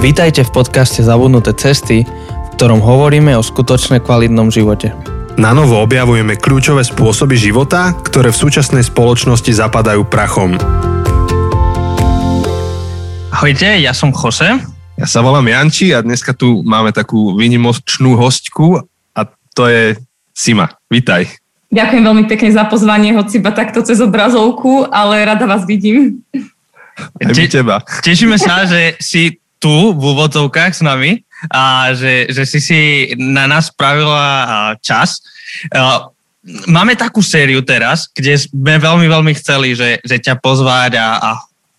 Vítajte v podcaste Zabudnuté cesty, v ktorom hovoríme o skutočne kvalitnom živote. Na novo objavujeme kľúčové spôsoby života, ktoré v súčasnej spoločnosti zapadajú prachom. Ahojte, ja som Jose. Ja sa volám Janči a dneska tu máme takú výnimočnú hostku a to je Sima. Vítaj. Ďakujem veľmi pekne za pozvanie, hoci iba takto cez obrazovku, ale rada vás vidím. Aj Te- teba. Tešíme sa, že si tu v úvodzovkách s nami a že, že si si na nás spravila čas. Máme takú sériu teraz, kde sme veľmi, veľmi chceli, že, že ťa pozvať a, a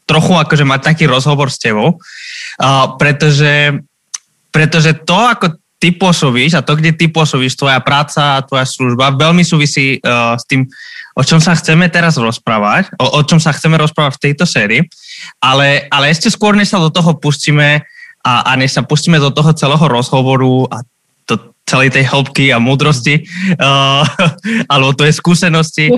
trochu akože mať taký rozhovor s tebou, pretože, pretože to, ako ty pôsobíš a to, kde ty pôsobíš, tvoja práca a tvoja služba veľmi súvisí uh, s tým, o čom sa chceme teraz rozprávať, o, o čom sa chceme rozprávať v tejto sérii, ale, ale ešte skôr, než sa do toho pustíme a, a než sa pustíme do toho celého rozhovoru a do celej tej hĺbky a múdrosti, uh, alebo to je skúsenosti,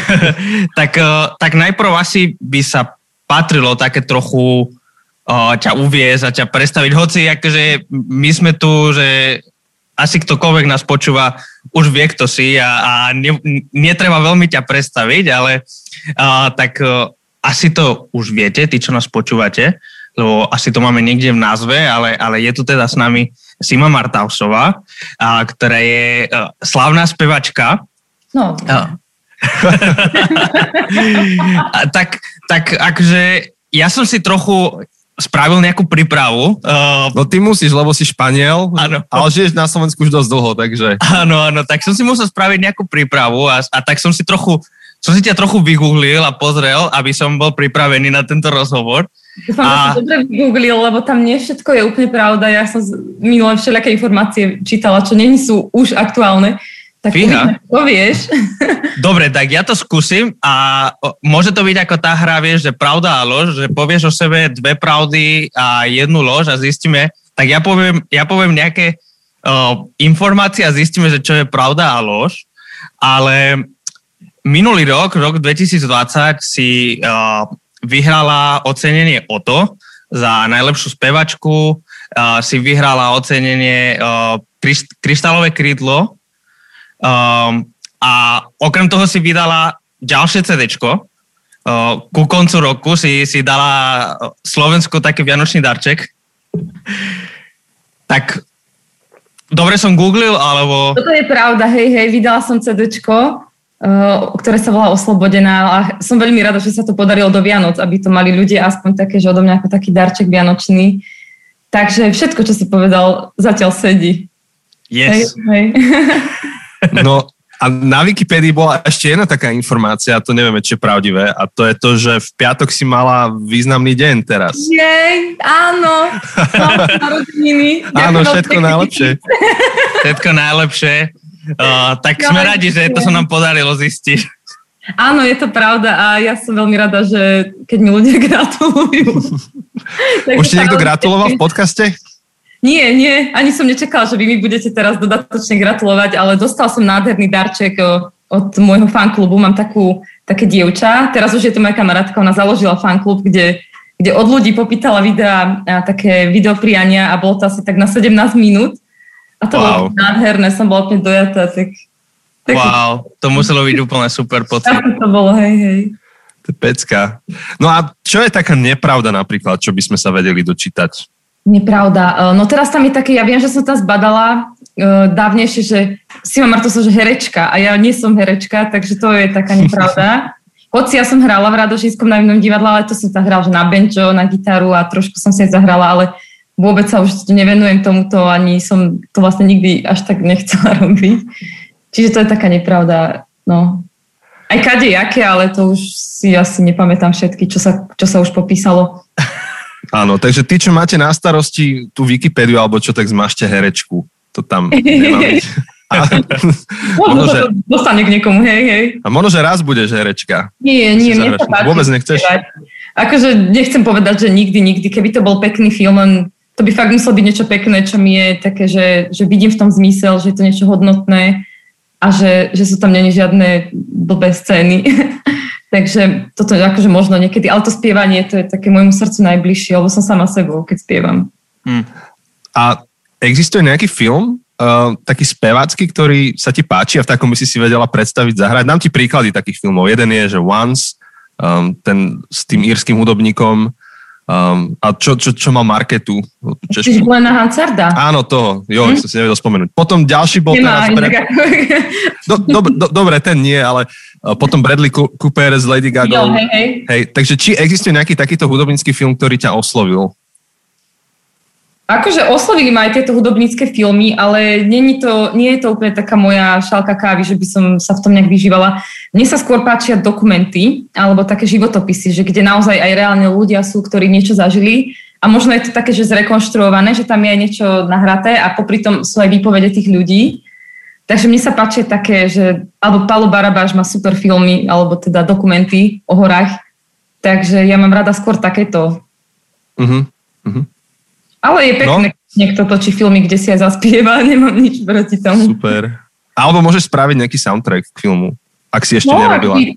tak, uh, tak najprv asi by sa patrilo také trochu ťa uviezť a ťa predstaviť. Hoci akože my sme tu, že asi ktokoľvek nás počúva, už vie, kto si a, a ne, netreba veľmi ťa predstaviť, ale a, tak a, asi to už viete, tí, čo nás počúvate, lebo asi to máme niekde v názve, ale, ale je tu teda s nami Sima Martausová, a, ktorá je a, slavná spevačka. No. A, a, tak, tak akože ja som si trochu spravil nejakú prípravu. Uh, no ty musíš, lebo si Španiel, áno. ale žiješ na Slovensku už dosť dlho, takže... Áno, áno, tak som si musel spraviť nejakú prípravu a, a tak som si trochu, som si ťa trochu vygooglil a pozrel, aby som bol pripravený na tento rozhovor. Ja som a... dobre vygooglil, lebo tam nie všetko je úplne pravda. Ja som minule všelijaké informácie čítala, čo není sú už aktuálne. Tak Fíha. to vieš. Dobre, tak ja to skúsim a môže to byť ako tá hra, vieš, že pravda a lož, že povieš o sebe dve pravdy a jednu lož a zistíme, tak ja poviem, ja poviem nejaké uh, informácie a zistíme, že čo je pravda a lož, ale minulý rok, rok 2020 si uh, vyhrala ocenenie OTO za najlepšiu spevačku, uh, si vyhrala ocenenie uh, Kryštálové krídlo Um, a okrem toho si vydala ďalšie CD. Uh, ku koncu roku si, si dala Slovensku taký vianočný darček. tak dobre som googlil, alebo... Toto je pravda, hej, hej, vydala som CD, uh, ktoré sa volá Oslobodená a som veľmi rada, že sa to podarilo do Vianoc, aby to mali ľudia aspoň také, že odo mňa ako taký darček vianočný. Takže všetko, čo si povedal, zatiaľ sedí. Yes. Hej, hej. No a na Wikipédii bola ešte jedna taká informácia, to nevieme, či je pravdivé, a to je to, že v piatok si mala významný deň teraz. Jej, áno. áno, všetko najlepšie. všetko najlepšie. Uh, tak sme radi, že to sa nám podarilo zistiť. Áno, je to pravda a ja som veľmi rada, že keď mi ľudia gratulujú. Už ti niekto gratuloval v podcaste? Nie, nie, ani som nečakala, že vy mi budete teraz dodatočne gratulovať, ale dostal som nádherný darček od môjho fanklubu. Mám takú, také dievča, teraz už je to moja kamarátka, ona založila fanklub, kde, kde od ľudí popýtala videa také videopriania a bolo to asi tak na 17 minút. A to wow. bolo nádherné, som bola úplne dojatá. Tak, tak... Wow, to muselo byť úplne super pocit. Tak to bolo, hej, hej. To je pecka. No a čo je taká nepravda napríklad, čo by sme sa vedeli dočítať? Nepravda. E, no teraz tam je také, ja viem, že som tam zbadala uh, dávnejšie, že Sima Martosa, že herečka a ja nie som herečka, takže to je taká nepravda. Hoci ja som hrala v Radošínskom národnom divadle, ale to som tam hrala, že na banjo, na gitaru a trošku som si zahrala, ale vôbec sa už nevenujem tomuto, ani som to vlastne nikdy až tak nechcela robiť. Čiže to je taká nepravda. No. Aj kade jaké, ale to už si asi nepamätám všetky, čo sa, čo sa už popísalo. Áno, takže tí, čo máte na starosti tú Wikipédiu alebo čo, tak zmažte herečku. To tam A, možno, že, dostane k niekomu, hej, hej. A možno, že raz budeš herečka. Nie, nie, mne sa páči. Vôbec nechceš? Akože nechcem povedať, že nikdy, nikdy. Keby to bol pekný film, to by fakt muselo byť niečo pekné, čo mi je také, že, že vidím v tom zmysel, že je to niečo hodnotné a že, že sú tam není žiadne blbé scény. Takže toto je akože možno niekedy, ale to spievanie, to je také môjmu srdcu najbližšie, lebo som sama sebou, keď spievam. Hmm. A existuje nejaký film, uh, taký spevácky, ktorý sa ti páči a v takom by si si vedela predstaviť, zahrať? Dám ti príklady takých filmov. Jeden je, že Once, um, ten s tým írským hudobníkom, Um, a čo, čo, čo má marketu? Čiže Glena Hansarda. Áno, toho. Jo, hm? som si nevedel spomenúť. Potom ďalší bol Nemá, teraz... Brad... do, do, do, dobre, ten nie, ale uh, potom Bradley Cooper z Lady Gaga. Jo, hej, hej. hej, takže či existuje nejaký takýto hudobnícky film, ktorý ťa oslovil? Akože oslovili ma aj tieto hudobnícke filmy, ale nie, to, nie je to úplne taká moja šálka kávy, že by som sa v tom nejak vyžívala. Mne sa skôr páčia dokumenty alebo také životopisy, že kde naozaj aj reálne ľudia sú, ktorí niečo zažili a možno je to také, že zrekonštruované, že tam je aj niečo nahraté a popri tom sú aj výpovede tých ľudí. Takže mne sa páči také, že alebo Palo Barabáš má super filmy alebo teda dokumenty o horách, takže ja mám rada skôr takéto. Uh-huh. Uh-huh. Ale je pekné, no. niekto točí filmy, kde si aj zaspieva, nemám nič proti tomu. Super. Alebo môžeš spraviť nejaký soundtrack k filmu, ak si ešte no, nerobila. Aký,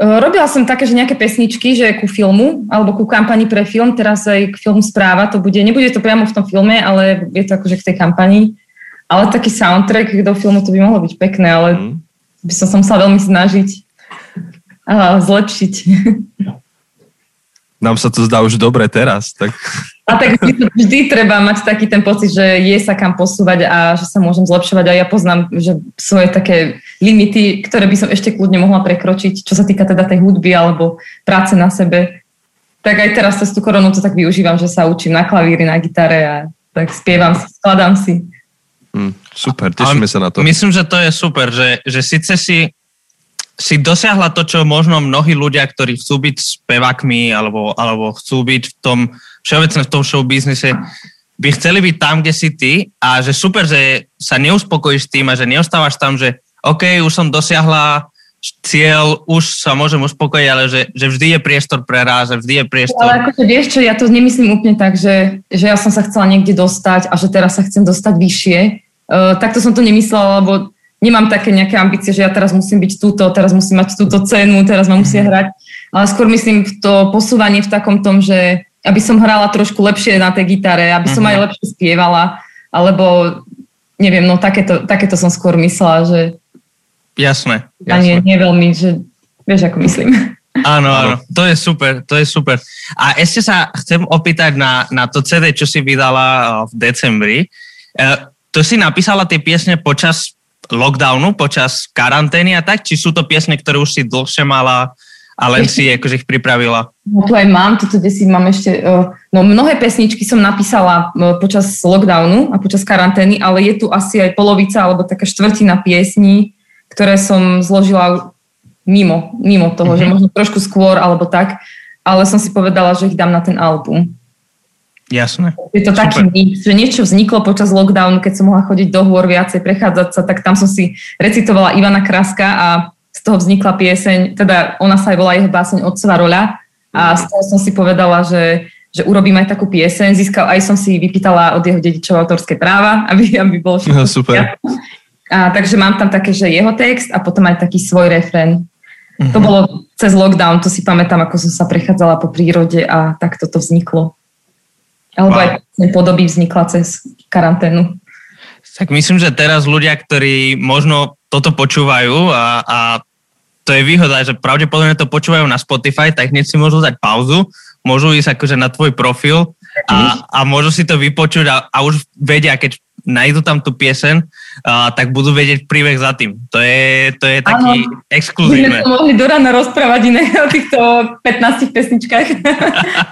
robila som také, že nejaké pesničky, že ku filmu, alebo ku kampani pre film, teraz aj k filmu správa to bude. Nebude to priamo v tom filme, ale je to akože k tej kampani. Ale taký soundtrack do filmu to by mohlo byť pekné, ale mm. by som sa musela veľmi snažiť a zlepšiť. Nám sa to zdá už dobre teraz, tak a tak vždy, vždy treba mať taký ten pocit, že je sa kam posúvať a že sa môžem zlepšovať a ja poznám, že svoje také limity, ktoré by som ešte kľudne mohla prekročiť, čo sa týka teda tej hudby alebo práce na sebe. Tak aj teraz cez tú koronu to tak využívam, že sa učím na klavíri, na gitare a tak spievam si, skladám si. Mm, super, tešíme sa na to. Myslím, že to je super, že, že síce si si dosiahla to, čo možno mnohí ľudia, ktorí chcú byť spevakmi alebo, alebo chcú byť v tom všeobecne v tom show biznise, by chceli byť tam, kde si ty a že super, že sa neuspokojíš tým a že neostávaš tam, že OK, už som dosiahla cieľ, už sa môžem uspokojiť, ale že, že vždy je priestor pre ráz, že vždy je priestor. Ale akože vieš čo, ja to nemyslím úplne tak, že, že ja som sa chcela niekde dostať a že teraz sa chcem dostať vyššie. Uh, takto som to nemyslela, lebo nemám také nejaké ambície, že ja teraz musím byť túto, teraz musím mať túto cenu, teraz ma musia mhm. hrať. Ale skôr myslím v to posúvanie v takom tom, že aby som hrala trošku lepšie na tej gitare, aby som aj lepšie spievala, alebo neviem, no takéto, takéto som skôr myslela, že... Jasné, jasné. A nie, nie veľmi, že vieš, ako myslím. Áno, áno, to je super, to je super. A ešte sa chcem opýtať na, na to CD, čo si vydala eh, v decembri. E, to si napísala tie piesne počas lockdownu, počas karantény a tak? Či sú to piesne, ktoré už si dlhšie mala a len si akože ich pripravila. No tu aj mám, tu kde si mám ešte, no mnohé pesničky som napísala počas lockdownu a počas karantény, ale je tu asi aj polovica alebo taká štvrtina piesní, ktoré som zložila mimo, mimo toho, mm-hmm. že mhm. možno trošku skôr alebo tak, ale som si povedala, že ich dám na ten album. Jasné. Je to Super. taký mix, že niečo vzniklo počas lockdownu, keď som mohla chodiť do hôr viacej, prechádzať sa, tak tam som si recitovala Ivana Kraska a z toho vznikla pieseň, teda ona sa aj volá jeho báseň Otcová roľa a z toho som si povedala, že, že urobím aj takú pieseň. Získal, aj som si vypýtala od jeho dedičov autorské práva, aby, aby bol všetko. No, super. A, takže mám tam také, že jeho text a potom aj taký svoj refren. Uh-huh. To bolo cez lockdown, to si pamätám, ako som sa prechádzala po prírode a tak toto vzniklo. Alebo wow. aj podoby vznikla cez karanténu. Tak myslím, že teraz ľudia, ktorí možno toto počúvajú a, a to je výhoda, že pravdepodobne to počúvajú na Spotify, tak hneď si môžu dať pauzu, môžu ísť akože na tvoj profil a, a môžu si to vypočuť a, a už vedia, keď nájdu tam tú piesen, uh, tak budú vedieť príbeh za tým. To je, to je taký ano, exkluzívne. My mohli do rána rozprávať iné o týchto 15 pesničkách.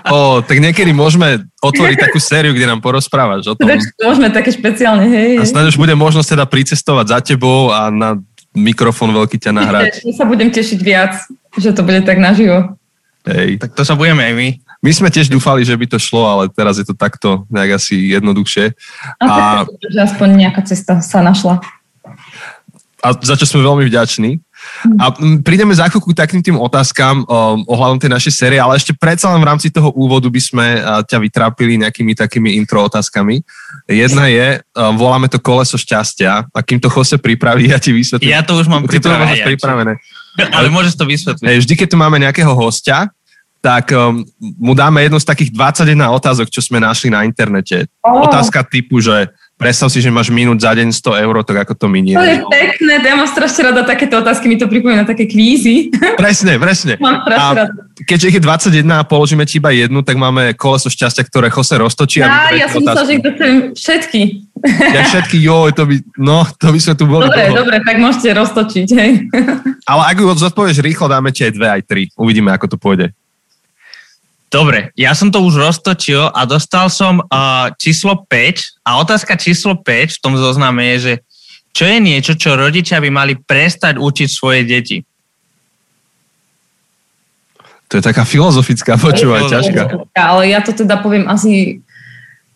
o, tak niekedy môžeme otvoriť takú sériu, kde nám porozprávaš o tom. Môžeme také špeciálne, hej. A snáď už bude možnosť teda pricestovať za tebou a na mikrofón veľký ťa nahrať. Ja sa budem tešiť viac, že to bude tak naživo. Hej. Tak to sa budeme aj my. My sme tiež dúfali, že by to šlo, ale teraz je to takto nejak asi jednoduchšie. A, a že aspoň nejaká cesta sa našla. A za čo sme veľmi vďační. A prídeme za chvíľku k takým tým otázkam um, ohľadom tej našej série, ale ešte predsa len v rámci toho úvodu by sme uh, ťa vytrápili nejakými takými intro otázkami. Jedna je, um, voláme to koleso šťastia a kým to Jose pripraví, ja ti vysvetlím. Ja to už mám pripravené. pripravené. Ale môžeš to vysvetliť. Hej, vždy, keď tu máme nejakého hostia, tak um, mu dáme jednu z takých 21 otázok, čo sme našli na internete. Oh. Otázka typu, že predstav si, že máš minút za deň 100 eur, tak ako to minie. To je pekné, ja mám strašne rada takéto otázky, mi to pripomína také kvízy. Presne, presne. Mám A keďže ich je 21 a položíme ti iba jednu, tak máme koleso šťastia, ktoré Jose roztočí. a Á, ja som otázku. že chcem všetky. Ja všetky, joj, to by, no, to by sme tu boli. Dobre, dlho. dobre, tak môžete roztočiť, hej. Ale ak ju zodpovieš rýchlo, dáme ti aj dve, aj tri. Uvidíme, ako to pôjde. Dobre, ja som to už roztočil a dostal som uh, číslo 5 a otázka číslo 5 v tom zozname je, že čo je niečo, čo rodičia by mali prestať učiť svoje deti? To je taká filozofická, počúvaj, ťažká. Ale ja to teda poviem asi,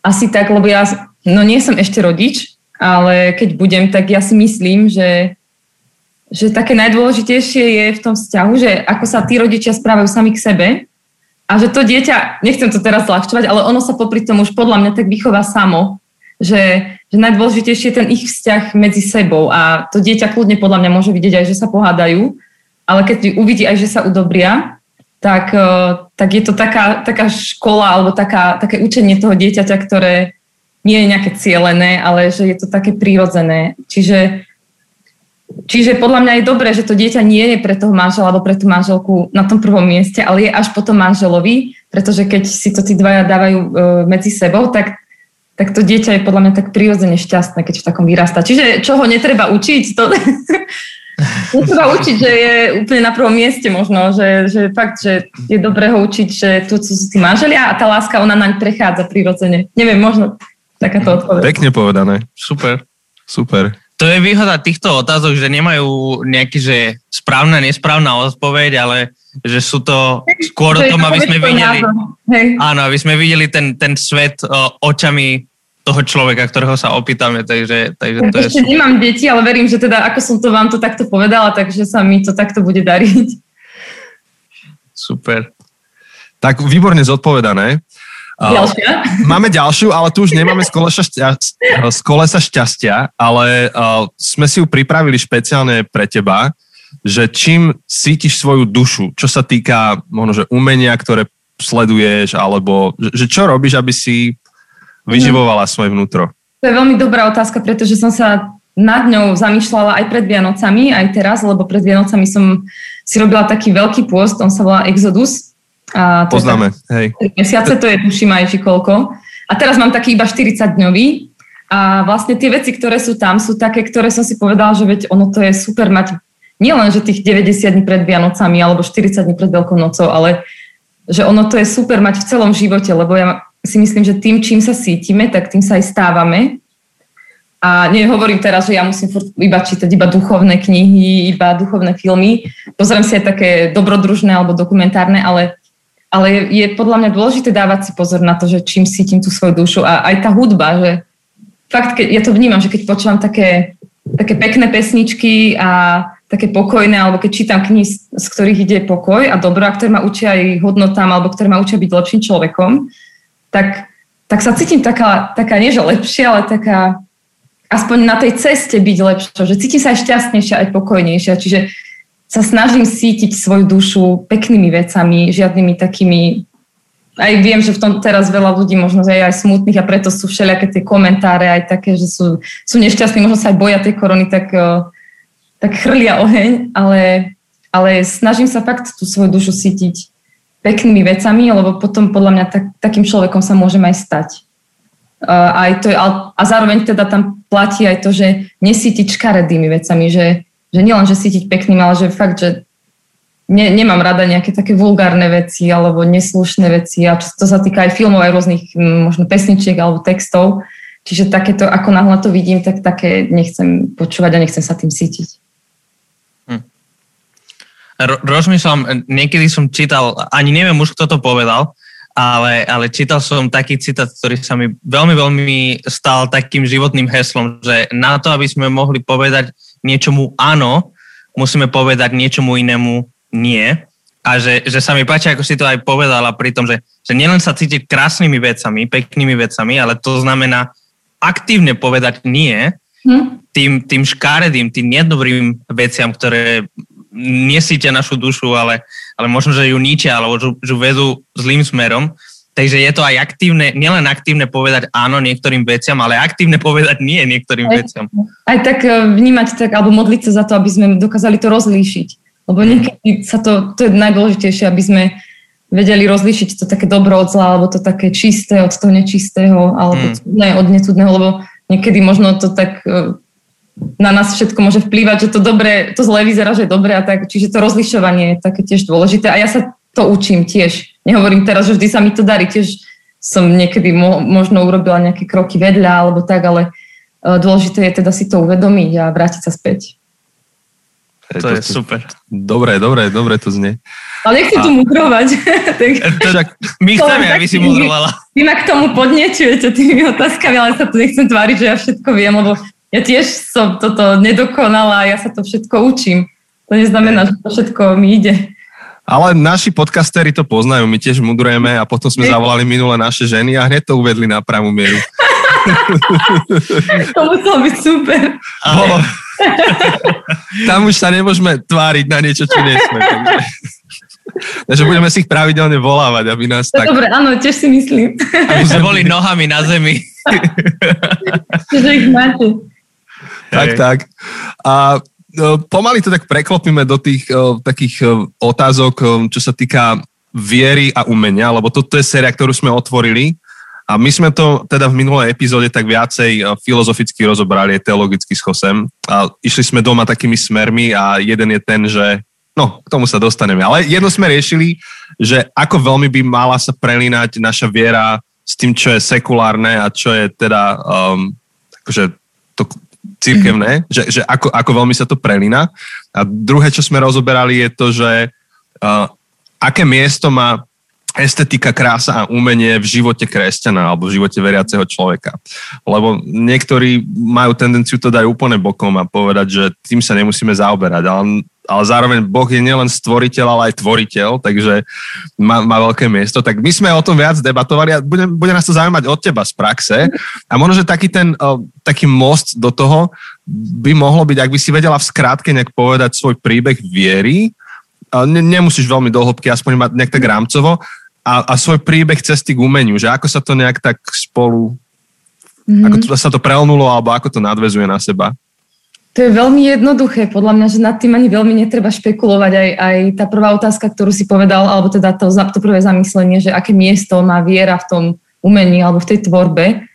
asi tak, lebo ja no nie som ešte rodič, ale keď budem, tak ja si myslím, že, že také najdôležitejšie je v tom vzťahu, že ako sa tí rodičia správajú sami k sebe a že to dieťa, nechcem to teraz zľahčovať, ale ono sa popri tom už podľa mňa tak vychová samo, že, že najdôležitejšie je ten ich vzťah medzi sebou a to dieťa kľudne podľa mňa môže vidieť aj, že sa pohádajú, ale keď uvidí aj, že sa udobria, tak, eh, tak je to taká, taká škola alebo taká, také učenie toho dieťaťa, ktoré nie je nejaké cielené, ale že je to také prírodzené. Čiže, čiže podľa mňa je dobré, že to dieťa nie je pre toho manžela alebo pre tú manželku na tom prvom mieste, ale je až potom manželovi, pretože keď si to tí dvaja dávajú e, medzi sebou, tak, tak to dieťa je podľa mňa tak prirodzene šťastné, keď v takom vyrastá. Čiže čo ho netreba učiť, to... Netreba učiť, že je úplne na prvom mieste možno, že, že fakt, že je dobré ho učiť, že tu sú tí manželia a tá láska, ona naň prechádza prirodzene. Neviem, možno takáto odpoveď. Pekne povedané. Super. Super. To je výhoda týchto otázok, že nemajú nejaký, že správna, nesprávna odpoveď, ale že sú to skôr o tom, aby sme videli, áno, aby sme videli ten, ten svet o, očami toho človeka, ktorého sa opýtame, takže, takže to je Ešte super. nemám deti, ale verím, že teda ako som to vám to takto povedala, takže sa mi to takto bude dariť. super. Tak výborne zodpovedané. Ďalšia? Máme ďalšiu, ale tu už nemáme z kolesa, šťa, z kolesa šťastia, ale uh, sme si ju pripravili špeciálne pre teba, že čím cítiš svoju dušu, čo sa týka možno, že umenia, ktoré sleduješ, alebo že, že čo robíš, aby si vyživovala svoje vnútro. To je veľmi dobrá otázka, pretože som sa nad ňou zamýšľala aj pred Vianocami, aj teraz, lebo pred Vianocami som si robila taký veľký pôst, on sa volá Exodus. A to Poznáme, hej. Tak, mesiace, to je tuším aj či koľko. A teraz mám taký iba 40-dňový. A vlastne tie veci, ktoré sú tam, sú také, ktoré som si povedala, že veď ono to je super mať nielen, že tých 90 dní pred Vianocami alebo 40 dní pred Veľkou nocou, ale že ono to je super mať v celom živote, lebo ja si myslím, že tým, čím sa cítime, tak tým sa aj stávame. A nehovorím teraz, že ja musím furt iba čítať iba duchovné knihy, iba duchovné filmy. Pozriem si aj také dobrodružné alebo dokumentárne, ale, ale je podľa mňa dôležité dávať si pozor na to, že čím cítim tú svoju dušu. A aj tá hudba, že fakt, keď, ja to vnímam, že keď počúvam také, také pekné pesničky a také pokojné, alebo keď čítam knihy, z ktorých ide pokoj a dobro, a ktoré ma učia aj hodnotám, alebo ktoré ma učia byť lepším človekom, tak, tak sa cítim taká, taká, nie že lepšia, ale taká, aspoň na tej ceste byť lepšia, že cítim sa aj šťastnejšia, aj pokojnejšia, čiže sa snažím cítiť svoju dušu peknými vecami, žiadnymi takými, aj viem, že v tom teraz veľa ľudí možno je aj smutných a preto sú všelijaké tie komentáre aj také, že sú, sú nešťastní, možno sa aj boja tej korony, tak, eh, tak chrlia oheň, ale, ale snažím sa fakt tú svoju dušu cítiť peknými vecami, lebo potom podľa mňa tak, takým človekom sa môžem aj stať. Uh, aj to, a, a zároveň teda tam platí aj to, že nesítiť škaredými vecami, že, že nielen, že sítiť pekným, ale že fakt, že ne, nemám rada nejaké také vulgárne veci alebo neslušné veci a to sa týka aj filmov, aj rôznych možno pesničiek alebo textov. Čiže takéto, ako náhle to vidím, tak také nechcem počúvať a nechcem sa tým sítiť. Ro- rozmýšľam, niekedy som čítal, ani neviem už, kto to povedal, ale, ale čítal som taký citát, ktorý sa mi veľmi, veľmi stal takým životným heslom, že na to, aby sme mohli povedať niečomu áno, musíme povedať niečomu inému nie. A že, že sa mi páči, ako si to aj povedala pri tom, že, že nielen sa cítiť krásnymi vecami, peknými vecami, ale to znamená aktívne povedať nie Hm? tým, tým škáredým, tým nedobrým veciam, ktoré nesíte našu dušu, ale, ale možno, že ju ničia, alebo že, ju vedú zlým smerom. Takže je to aj aktívne, nielen aktívne povedať áno niektorým veciam, ale aktívne povedať nie niektorým aj, veciam. Aj tak e, vnímať tak, alebo modliť sa za to, aby sme dokázali to rozlíšiť. Lebo mhm. niekedy sa to, to je najdôležitejšie, aby sme vedeli rozlíšiť to také dobro od zla, alebo to také čisté od toho nečistého, alebo mm. cudné od necudného, lebo niekedy možno to tak e, na nás všetko môže vplývať, že to dobré, to zlé vyzerá, že je dobré a tak, čiže to rozlišovanie je také tiež dôležité a ja sa to učím tiež. Nehovorím teraz, že vždy sa mi to darí, tiež som niekedy mo- možno urobila nejaké kroky vedľa alebo tak, ale e, dôležité je teda si to uvedomiť a vrátiť sa späť. To, to je super. Dobre, dobre, dobre to znie. Ale nechci a... tu mudrovať. tak... Však my chceme, aby si mudrovala. Vy ma k tomu podnečujete tými otázkami, ale sa tu nechcem tváriť, že ja všetko viem, lebo ja tiež som toto nedokonala a ja sa to všetko učím. To neznamená, že to všetko mi ide. Ale naši podcastery to poznajú, my tiež mudrujeme a potom sme zavolali minule naše ženy a hneď to uvedli na pravú mieru. to muselo byť super. Ale... Tam už sa nemôžeme tváriť na niečo, čo nie sme. Takže... Takže budeme si ich pravidelne volávať, aby nás tak... Dobre, áno, tiež si myslím. Aby sme boli nohami na zemi. Čiže ich máte. Tak, tak. A pomaly to tak preklopíme do tých takých otázok, čo sa týka viery a umenia, lebo toto je séria, ktorú sme otvorili a my sme to teda v minulej epizóde tak viacej filozoficky rozobrali, teologicky s Chosem a išli sme doma takými smermi a jeden je ten, že No, k tomu sa dostaneme. Ale jedno sme riešili, že ako veľmi by mala sa prelínať naša viera s tým, čo je sekulárne a čo je teda um, akože to církevné, mm-hmm. že, že ako, ako veľmi sa to prelína. A druhé, čo sme rozoberali, je to, že uh, aké miesto má estetika, krása a umenie v živote kresťana alebo v živote veriaceho človeka. Lebo niektorí majú tendenciu to dať úplne bokom a povedať, že tým sa nemusíme zaoberať, ale, ale zároveň Boh je nielen stvoriteľ, ale aj tvoriteľ, takže má, má veľké miesto. Tak my sme o tom viac debatovali a bude, bude nás to zaujímať od teba z praxe. A možno, že taký ten taký most do toho by mohlo byť, ak by si vedela v skrátke nejak povedať svoj príbeh viery, nemusíš veľmi dohlbky, aspoň mať nejak tak rámcovo, a, a svoj príbeh cesty k umeniu, že ako sa to nejak tak spolu, mm-hmm. ako to, sa to prelnulo, alebo ako to nadvezuje na seba? To je veľmi jednoduché, podľa mňa, že nad tým ani veľmi netreba špekulovať. Aj, aj tá prvá otázka, ktorú si povedal, alebo teda to, to prvé zamyslenie, že aké miesto má viera v tom umení alebo v tej tvorbe,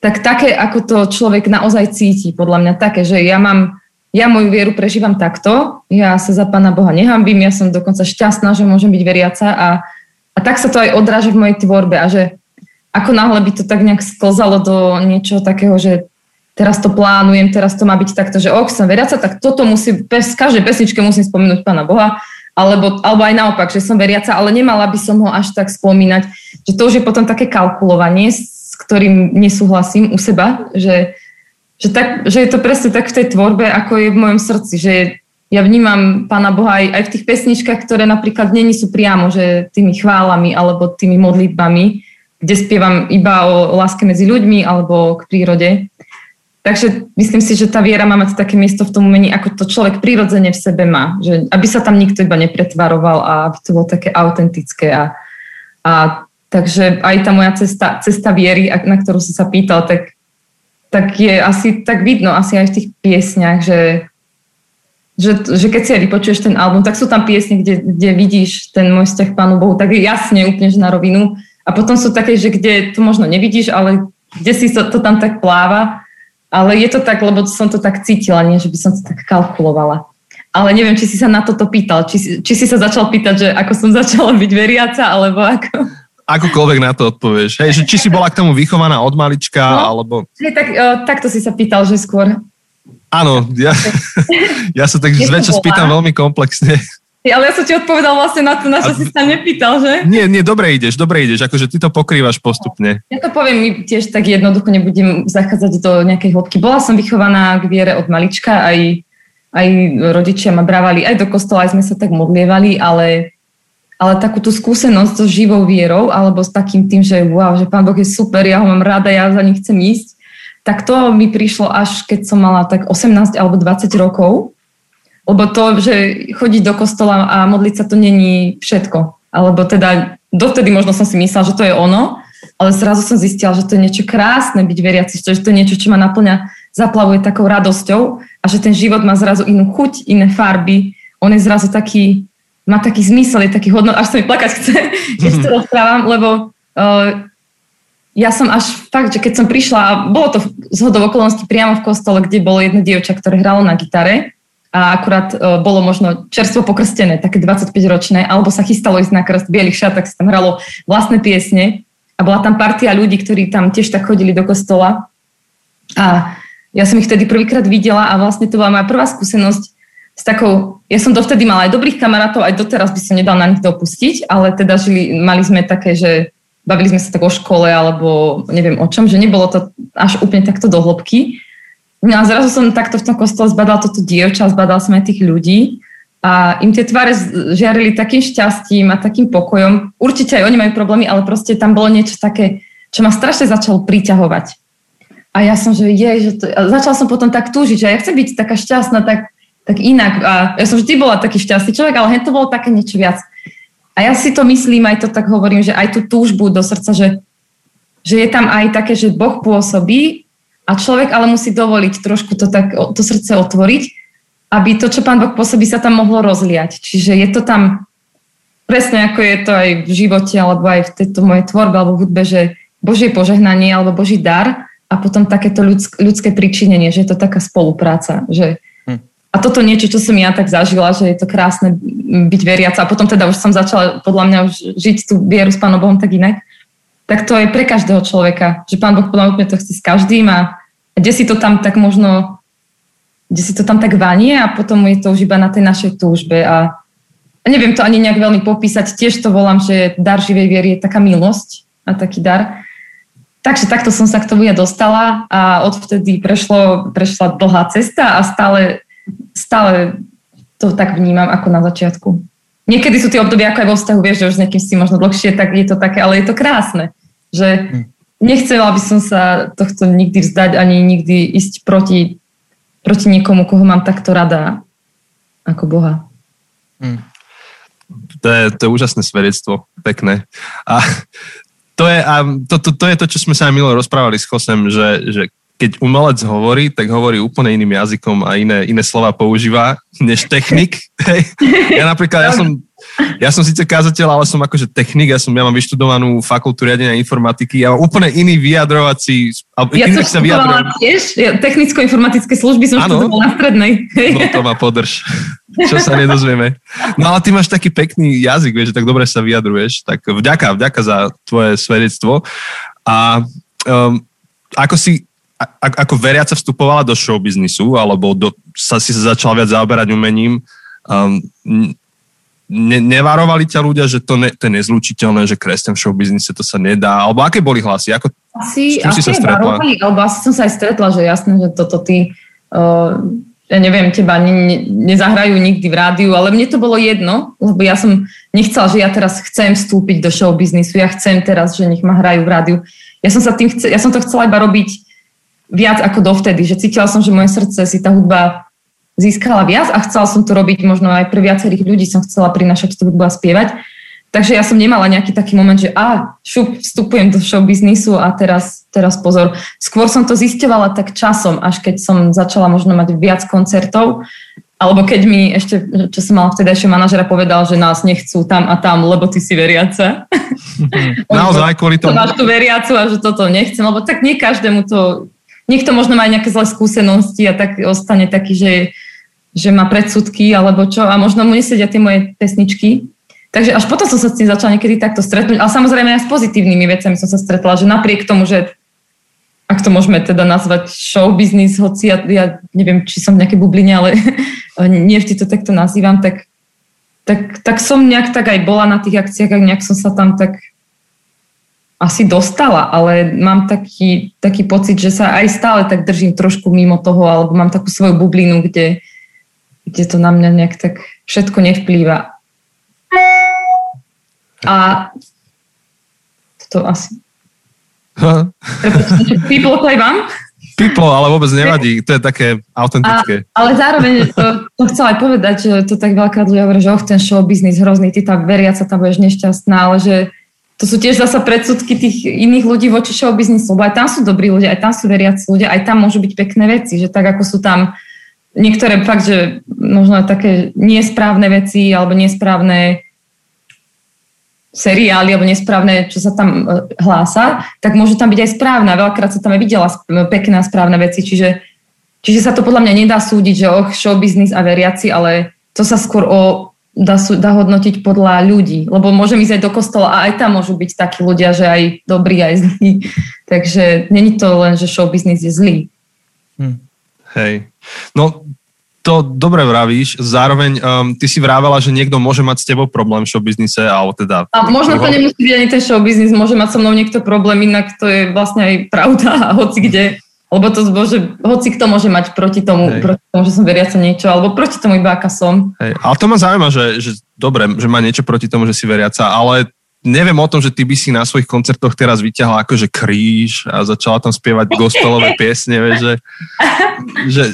tak také, ako to človek naozaj cíti, podľa mňa také, že ja mám, ja moju vieru prežívam takto, ja sa za Pána Boha nehambím, ja som dokonca šťastná, že môžem byť veriaca a a tak sa to aj odráža v mojej tvorbe a že ako náhle by to tak nejak sklzalo do niečoho takého, že teraz to plánujem, teraz to má byť takto, že ok, som veriaca, tak toto musí, z každej pesničke musím spomenúť Pána Boha, alebo, alebo aj naopak, že som veriaca, ale nemala by som ho až tak spomínať, že to už je potom také kalkulovanie, s ktorým nesúhlasím u seba, že, že, tak, že je to presne tak v tej tvorbe, ako je v mojom srdci, že ja vnímam Pána Boha aj, aj v tých pesničkách, ktoré napríklad není sú priamo, že tými chválami alebo tými modlitbami, kde spievam iba o láske medzi ľuďmi alebo k prírode. Takže myslím si, že tá viera má mať také miesto v tom umení, ako to človek prirodzene v sebe má. Že, aby sa tam nikto iba nepretvaroval a aby to bolo také autentické. A, a takže aj tá moja cesta, cesta viery, na ktorú si sa pýtal, tak, tak je asi tak vidno, asi aj v tých piesňach, že že, že keď si aj vypočuješ ten album, tak sú tam piesne, kde, kde vidíš ten môj vzťah k Pánu Bohu tak jasne, úplne že na rovinu. A potom sú také, že kde to možno nevidíš, ale kde si to, to tam tak pláva. Ale je to tak, lebo som to tak cítila, nie že by som to tak kalkulovala. Ale neviem, či si sa na toto pýtal, či, či si sa začal pýtať, že ako som začala byť veriaca, alebo ako... Akokoľvek na to odpovieš. Hej, že či si bola k tomu vychovaná od malička, no, alebo... Hej, tak, uh, takto si sa pýtal, že skôr Áno, ja, ja sa tak zväčša spýtam veľmi komplexne. Ale ja som ti odpovedal vlastne na to, na čo si sa nepýtal, že? Nie, nie, dobre ideš, dobre ideš, akože ty to pokrývaš postupne. Ja to poviem tiež tak jednoducho, nebudem zachádzať do nejakej hĺbky. Bola som vychovaná k viere od malička, aj, aj rodičia ma brávali aj do kostola, aj sme sa tak modlievali, ale, ale takú tú skúsenosť so živou vierou, alebo s takým tým, že wow, že Pán Boh je super, ja ho mám rada, ja za ním chcem ísť, tak to mi prišlo až keď som mala tak 18 alebo 20 rokov. Lebo to, že chodiť do kostola a modliť sa, to není všetko. Alebo teda dovtedy možno som si myslela, že to je ono, ale zrazu som zistila, že to je niečo krásne byť veriaci, že to je niečo, čo ma naplňa, zaplavuje takou radosťou a že ten život má zrazu inú chuť, iné farby. On je zrazu taký, má taký zmysel, je taký hodnot, až sa mi plakať chce, keď to rozprávam, lebo uh, ja som až fakt, že keď som prišla, a bolo to z hodov okolností priamo v kostole, kde bolo jedno dievča, ktoré hralo na gitare a akurát uh, bolo možno čerstvo pokrstené, také 25-ročné, alebo sa chystalo ísť na krst v bielých šatách, sa tam hralo vlastné piesne a bola tam partia ľudí, ktorí tam tiež tak chodili do kostola a ja som ich vtedy prvýkrát videla a vlastne to bola moja prvá skúsenosť s takou, ja som dovtedy mala aj dobrých kamarátov, aj doteraz by som nedal na nich dopustiť, ale teda žili, mali sme také, že bavili sme sa tak o škole alebo neviem o čom, že nebolo to až úplne takto do hĺbky. No a zrazu som takto v tom kostole zbadal toto dievča, zbadal aj tých ľudí a im tie tváre žiarili takým šťastím a takým pokojom. Určite aj oni majú problémy, ale proste tam bolo niečo také, čo ma strašne začalo priťahovať. A ja som, že jej, že to, a som potom tak túžiť, že ja chcem byť taká šťastná, tak, tak inak. A ja som vždy bola taký šťastný človek, ale to bolo také niečo viac. A ja si to myslím, aj to tak hovorím, že aj tú túžbu do srdca, že, že je tam aj také, že Boh pôsobí a človek ale musí dovoliť trošku to, tak, to srdce otvoriť, aby to, čo Pán Boh pôsobí, sa tam mohlo rozliať. Čiže je to tam presne ako je to aj v živote, alebo aj v tejto mojej tvorbe, alebo v hudbe, že Božie požehnanie alebo Boží dar a potom takéto ľudské pričinenie, že je to taká spolupráca, že a toto niečo, čo som ja tak zažila, že je to krásne byť veriaca. A potom teda už som začala podľa mňa už žiť tú vieru s Pánom Bohom tak inak, tak to je pre každého človeka, že Pán Boh podľa mňa to chce s každým a kde si to tam tak možno, kde si to tam tak vanie a potom je to už iba na tej našej túžbe a neviem to ani nejak veľmi popísať, tiež to volám, že dar živej viery je taká milosť a taký dar. Takže takto som sa k tomu ja dostala a odvtedy prešlo, prešla dlhá cesta a stále stále to tak vnímam ako na začiatku. Niekedy sú tie obdobia ako aj vo vzťahu, vieš, že už s niekým si možno dlhšie, tak je to také, ale je to krásne, že hm. Nechcela by som sa tohto nikdy vzdať, ani nikdy ísť proti, proti niekomu, koho mám takto rada ako Boha. Hmm. To je, to je úžasné svedectvo, pekné. A to je, a to, to, to je to, čo sme sa aj milo rozprávali s Chosem, že, že keď umelec hovorí, tak hovorí úplne iným jazykom a iné, iné slova používa než technik. ja napríklad, ja som, ja som síce kázateľ, ale som akože technik, ja som, ja mám vyštudovanú fakultu riadenia informatiky, ja mám úplne iný vyjadrovací, ja iný sa tiež, ja, technicko-informatické služby som študovala na strednej. no to ma podrž, čo sa nedozvieme. No ale ty máš taký pekný jazyk, vieš, že tak dobre sa vyjadruješ, tak vďaka, vďaka za tvoje svedectvo. A um, ako si ako veriaca vstupovala do showbiznisu, alebo do, sa si sa začala viac zaoberať umením, um, ne, nevarovali ťa ľudia, že to, ne, to je nezlučiteľné, že kresťan v showbiznise to sa nedá, alebo aké boli hlasy? Ako, asi, asi si sa stretla? Varovali, alebo asi som sa aj stretla, že jasné, že toto ty, uh, ja neviem, teba ne, ne, nezahrajú nikdy v rádiu, ale mne to bolo jedno, lebo ja som nechcela, že ja teraz chcem vstúpiť do showbiznisu, ja chcem teraz, že nech ma hrajú v rádiu. Ja som, sa tým chce, ja som to chcela iba robiť viac ako dovtedy, že cítila som, že moje srdce si tá hudba získala viac a chcela som to robiť možno aj pre viacerých ľudí, som chcela prinašať tú hudbu a spievať. Takže ja som nemala nejaký taký moment, že a šup, vstupujem do show biznisu a teraz, teraz pozor. Skôr som to zisťovala tak časom, až keď som začala možno mať viac koncertov, alebo keď mi ešte, čo som mala vtedajšieho manažera, povedal, že nás nechcú tam a tam, lebo ty si veriaca. Naozaj, kvôli tomu. Máš tú veriacu a že toto nechcem, lebo tak nie každému to niekto možno má nejaké zlé skúsenosti a tak ostane taký, že, že má predsudky alebo čo a možno mu nesedia tie moje pesničky. Takže až potom som sa s tým začala niekedy takto stretnúť, ale samozrejme aj s pozitívnymi vecami som sa stretla, že napriek tomu, že ak to môžeme teda nazvať show business, hoci ja, ja neviem, či som v nejakej bubline, ale nie vždy to takto nazývam, tak, tak, tak som nejak tak aj bola na tých akciách a nejak som sa tam tak asi dostala, ale mám taký, taký pocit, že sa aj stále tak držím trošku mimo toho, alebo mám takú svoju bublinu, kde, kde to na mňa nejak tak všetko nevplýva. A to asi... Vyplo to aj vám? Piplo, ale vôbec nevadí, to je také autentické. A, ale zároveň to, to chcela aj povedať, že to tak veľká ľudia hovorí, že oh, ten show business hrozný, ty tam veriaca, tam budeš nešťastná, ale že to sú tiež zasa predsudky tých iných ľudí voči show businessu, lebo aj tam sú dobrí ľudia, aj tam sú veriaci ľudia, aj tam môžu byť pekné veci, že tak ako sú tam niektoré fakt, že možno také nesprávne veci alebo nesprávne seriály alebo nesprávne, čo sa tam e, hlása, tak môže tam byť aj správna. Veľakrát sa tam aj videla pekná správna veci, čiže, čiže sa to podľa mňa nedá súdiť, že och, show business a veriaci, ale to sa skôr o, dá, dá hodnotiť podľa ľudí, lebo môžem ísť aj do kostola a aj tam môžu byť takí ľudia, že aj dobrí, aj zlí. Takže není to len, že show business je zlý. Hm. Hej. No to dobre vravíš, zároveň um, ty si vravela, že niekto môže mať s tebou problém v showbiznise, alebo teda... A možno to nemusí byť ani ten showbiznis, môže mať so mnou niekto problém, inak to je vlastne aj pravda a hoci kde, lebo to môže, hoci kto môže mať proti tomu, Hej. proti tomu, že som veriaca niečo, alebo proti tomu iba aká som. Hej, ale to ma zaujíma, že, že dobre, že má niečo proti tomu, že si veriaca, ale neviem o tom, že ty by si na svojich koncertoch teraz vyťahla akože kríž a začala tam spievať gospelové piesne, vieš, že, že,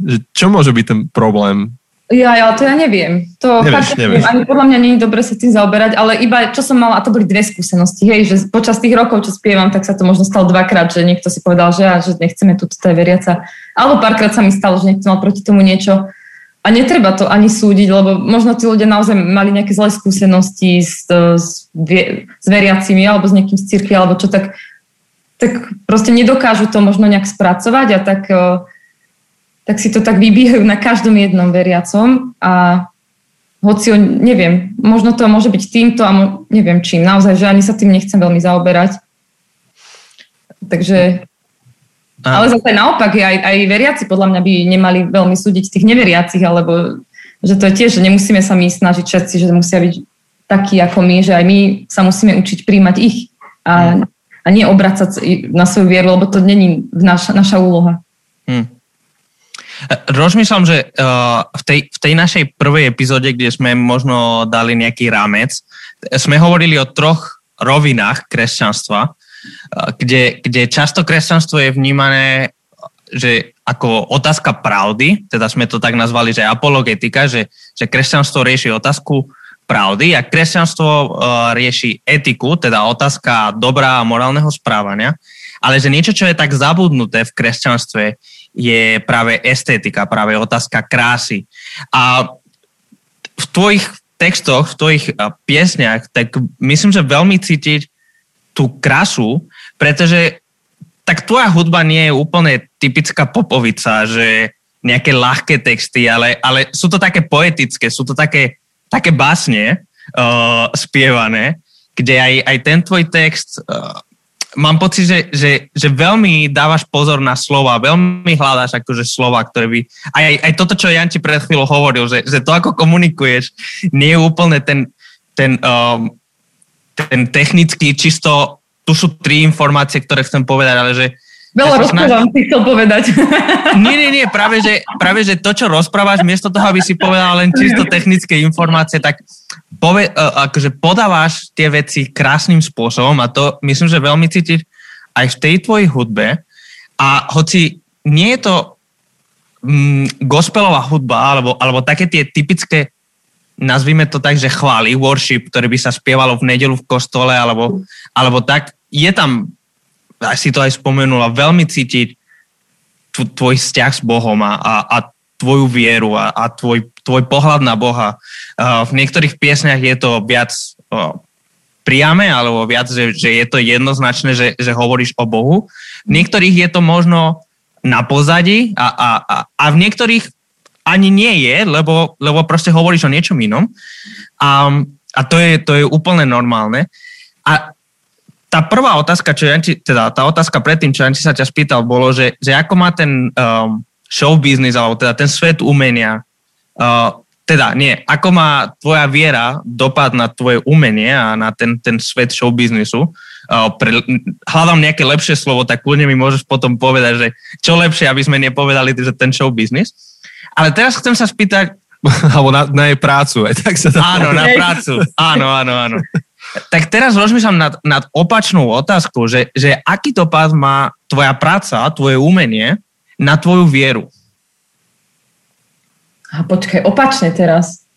že čo môže byť ten problém? Ja, ja, to ja neviem. To nevieš, fakt, nevieš. Ani podľa mňa nie je dobre sa tým zaoberať, ale iba čo som mala, a to boli dve skúsenosti, hej, že počas tých rokov, čo spievam, tak sa to možno stalo dvakrát, že niekto si povedal, že, ja, že nechceme tu, to je veriaca. Alebo párkrát sa mi stalo, že niekto mal proti tomu niečo. A netreba to ani súdiť, lebo možno tí ľudia naozaj mali nejaké zlé skúsenosti s, s, s veriacimi alebo s niekým z cirkvi, alebo čo tak, tak proste nedokážu to možno nejak spracovať a tak, tak si to tak vybíhajú na každom jednom veriacom a hoci, neviem, možno to môže byť týmto a mo, neviem čím, naozaj, že ani sa tým nechcem veľmi zaoberať. Takže a... Ale zase naopak, aj, aj veriaci podľa mňa by nemali veľmi súdiť tých neveriacich, alebo že to je tiež, že nemusíme sa my snažiť všetci, že musia byť takí ako my, že aj my sa musíme učiť príjmať ich a, hmm. a nie obracať na svoju vieru, lebo to není naša, naša úloha. Hmm. Rozmýšľam, že uh, v, tej, v tej našej prvej epizóde, kde sme možno dali nejaký rámec, sme hovorili o troch rovinách kresťanstva kde, kde často kresťanstvo je vnímané že ako otázka pravdy, teda sme to tak nazvali, že apologetika, že, že kresťanstvo rieši otázku pravdy a kresťanstvo uh, rieši etiku, teda otázka dobrá a morálneho správania, ale že niečo, čo je tak zabudnuté v kresťanstve, je práve estetika, práve otázka krásy. A v tvojich textoch, v tvojich piesniach, tak myslím, že veľmi cítiť tú krasu pretože tak tvoja hudba nie je úplne typická popovica, že nejaké ľahké texty, ale, ale sú to také poetické, sú to také, také básne uh, spievané, kde aj, aj ten tvoj text, uh, mám pocit, že, že, že veľmi dávaš pozor na slova, veľmi hľadáš akože slova, ktoré by... Aj, aj, aj toto, čo Jan ti pred chvíľou hovoril, že, že to, ako komunikuješ, nie je úplne ten, ten, um, ten technický, čisto tu sú tri informácie, ktoré chcem povedať, ale že... Veľa rozprávam, si chcel povedať. Nie, nie, nie, práve že, práve, že to, čo rozprávaš, miesto toho, aby si povedal len čisto technické informácie, tak pove, akože podávaš tie veci krásnym spôsobom a to myslím, že veľmi cítiť aj v tej tvojej hudbe. A hoci nie je to mm, gospelová hudba, alebo, alebo také tie typické nazvime to tak, že chváli, worship, ktoré by sa spievalo v nedelu v kostole, alebo, alebo tak, je tam, si to aj spomenula, veľmi cítiť tvoj vzťah s Bohom a, a, a tvoju vieru a, a tvoj, tvoj pohľad na Boha. V niektorých piesniach je to viac priame, alebo viac, že, že je to jednoznačné, že, že hovoríš o Bohu. V niektorých je to možno na pozadí a, a, a, a v niektorých ani nie je, lebo, lebo proste hovoríš o niečom inom. A, a to, je, to je úplne normálne. A tá prvá otázka, čo Janči, teda tá otázka predtým, čo Janči sa ťa spýtal, bolo, že, že ako má ten um, show business, alebo teda ten svet umenia, uh, teda nie, ako má tvoja viera dopad na tvoje umenie a na ten, ten svet show businessu. Uh, hľadám nejaké lepšie slovo, tak kľudne mi môžeš potom povedať, že čo lepšie, aby sme nepovedali, že ten show business. Ale teraz chcem sa spýtať... Alebo na, na jej prácu, aj tak sa to... Áno, na prácu. Áno, áno, áno tak teraz rozmýšľam nad, nad opačnou otázkou, že, že aký dopad má tvoja práca, tvoje umenie na tvoju vieru? A počkaj, opačne teraz.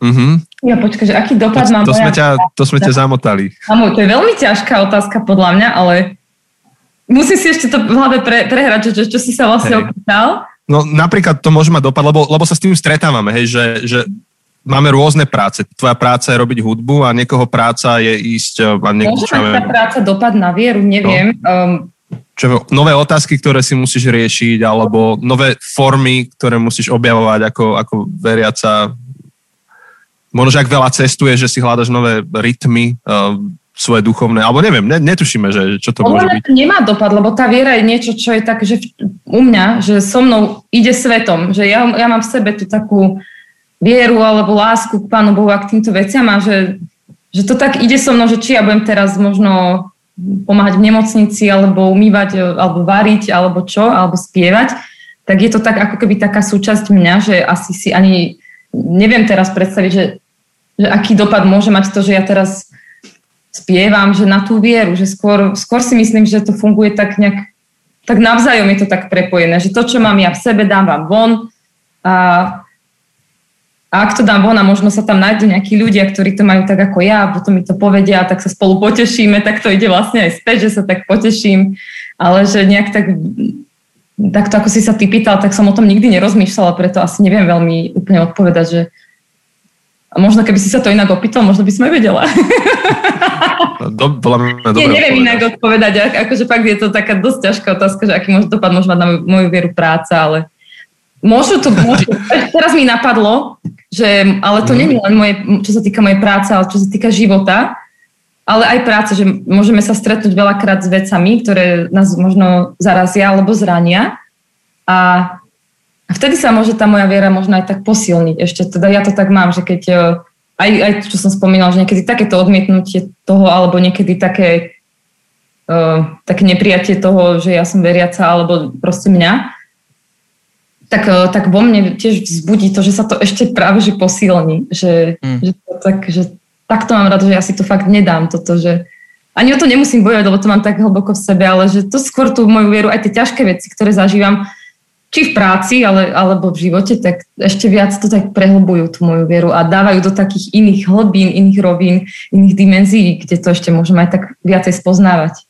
Uh-huh. Ja počkaj, že aký dopad to, mám to, moja... sme ťa, to sme ťa zamotali. Amo, to je veľmi ťažká otázka podľa mňa, ale musím si ešte to v hlave pre, prehrať, že čo si sa vlastne opýtal. No napríklad to môže mať dopad, lebo, lebo sa s tým stretávame, hej, že, že máme rôzne práce. Tvoja práca je robiť hudbu a niekoho práca je ísť... A niekto, Môže mať tá práca dopad na vieru, neviem. No. Um, čo, nové otázky, ktoré si musíš riešiť, alebo nové formy, ktoré musíš objavovať ako, ako veriaca. Možno, že ak veľa cestuješ, že si hľadaš nové rytmy, uh, svoje duchovné, alebo neviem, netušíme, že čo to môže byť. nemá dopad, lebo tá viera je niečo, čo je tak, že u mňa, že so mnou ide svetom, že ja, ja mám v sebe tú takú vieru alebo lásku k Pánu Bohu a k týmto veciam a že, že to tak ide so mnou, že či ja budem teraz možno pomáhať v nemocnici alebo umývať, alebo variť, alebo čo, alebo spievať, tak je to tak ako keby taká súčasť mňa, že asi si ani neviem teraz predstaviť, že, že aký dopad môže mať to, že ja teraz spievam, že na tú vieru, že skôr, skôr si myslím, že to funguje tak nejak, tak navzájom je to tak prepojené, že to, čo mám ja v sebe, dám vám von a, a ak to dám von a možno sa tam nájdú nejakí ľudia, ktorí to majú tak ako ja potom mi to povedia, tak sa spolu potešíme, tak to ide vlastne aj späť, že sa tak poteším, ale že nejak tak takto ako si sa ty pýtal, tak som o tom nikdy nerozmýšľala, preto asi neviem veľmi úplne odpovedať, že a možno keby si sa to inak opýtal, možno by som aj vedela. Do, mňa Nie, neviem odpovedať. inak odpovedať. Akože fakt je to taká dosť ťažká otázka, že aký môže dopad môže mať na moju vieru práca, ale môžu to, môžu. Teraz mi napadlo, že, ale to mm. nie je len moje, čo sa týka mojej práce, ale čo sa týka života, ale aj práce, že môžeme sa stretnúť veľakrát s vecami, ktoré nás možno zarazia alebo zrania. A a vtedy sa môže tá moja viera možno aj tak posilniť. Ešte teda ja to tak mám, že keď e, aj, aj čo som spomínala, že niekedy takéto odmietnutie toho, alebo niekedy také, uh, také neprijatie toho, že ja som veriaca, alebo proste mňa, tak, uh, tak vo mne tiež vzbudí to, že sa to ešte práve že posilní. Že, mm. že, to tak, že takto mám rado, že ja si to fakt nedám, toto, že ani o to nemusím bojovať, lebo to mám tak hlboko v sebe, ale že to skôr tú moju vieru, aj tie ťažké veci, ktoré zažívam, či v práci, ale, alebo v živote, tak ešte viac to tak prehlbujú tú moju vieru a dávajú do takých iných hlbín, iných rovín, iných dimenzií, kde to ešte môžeme aj tak viacej spoznávať.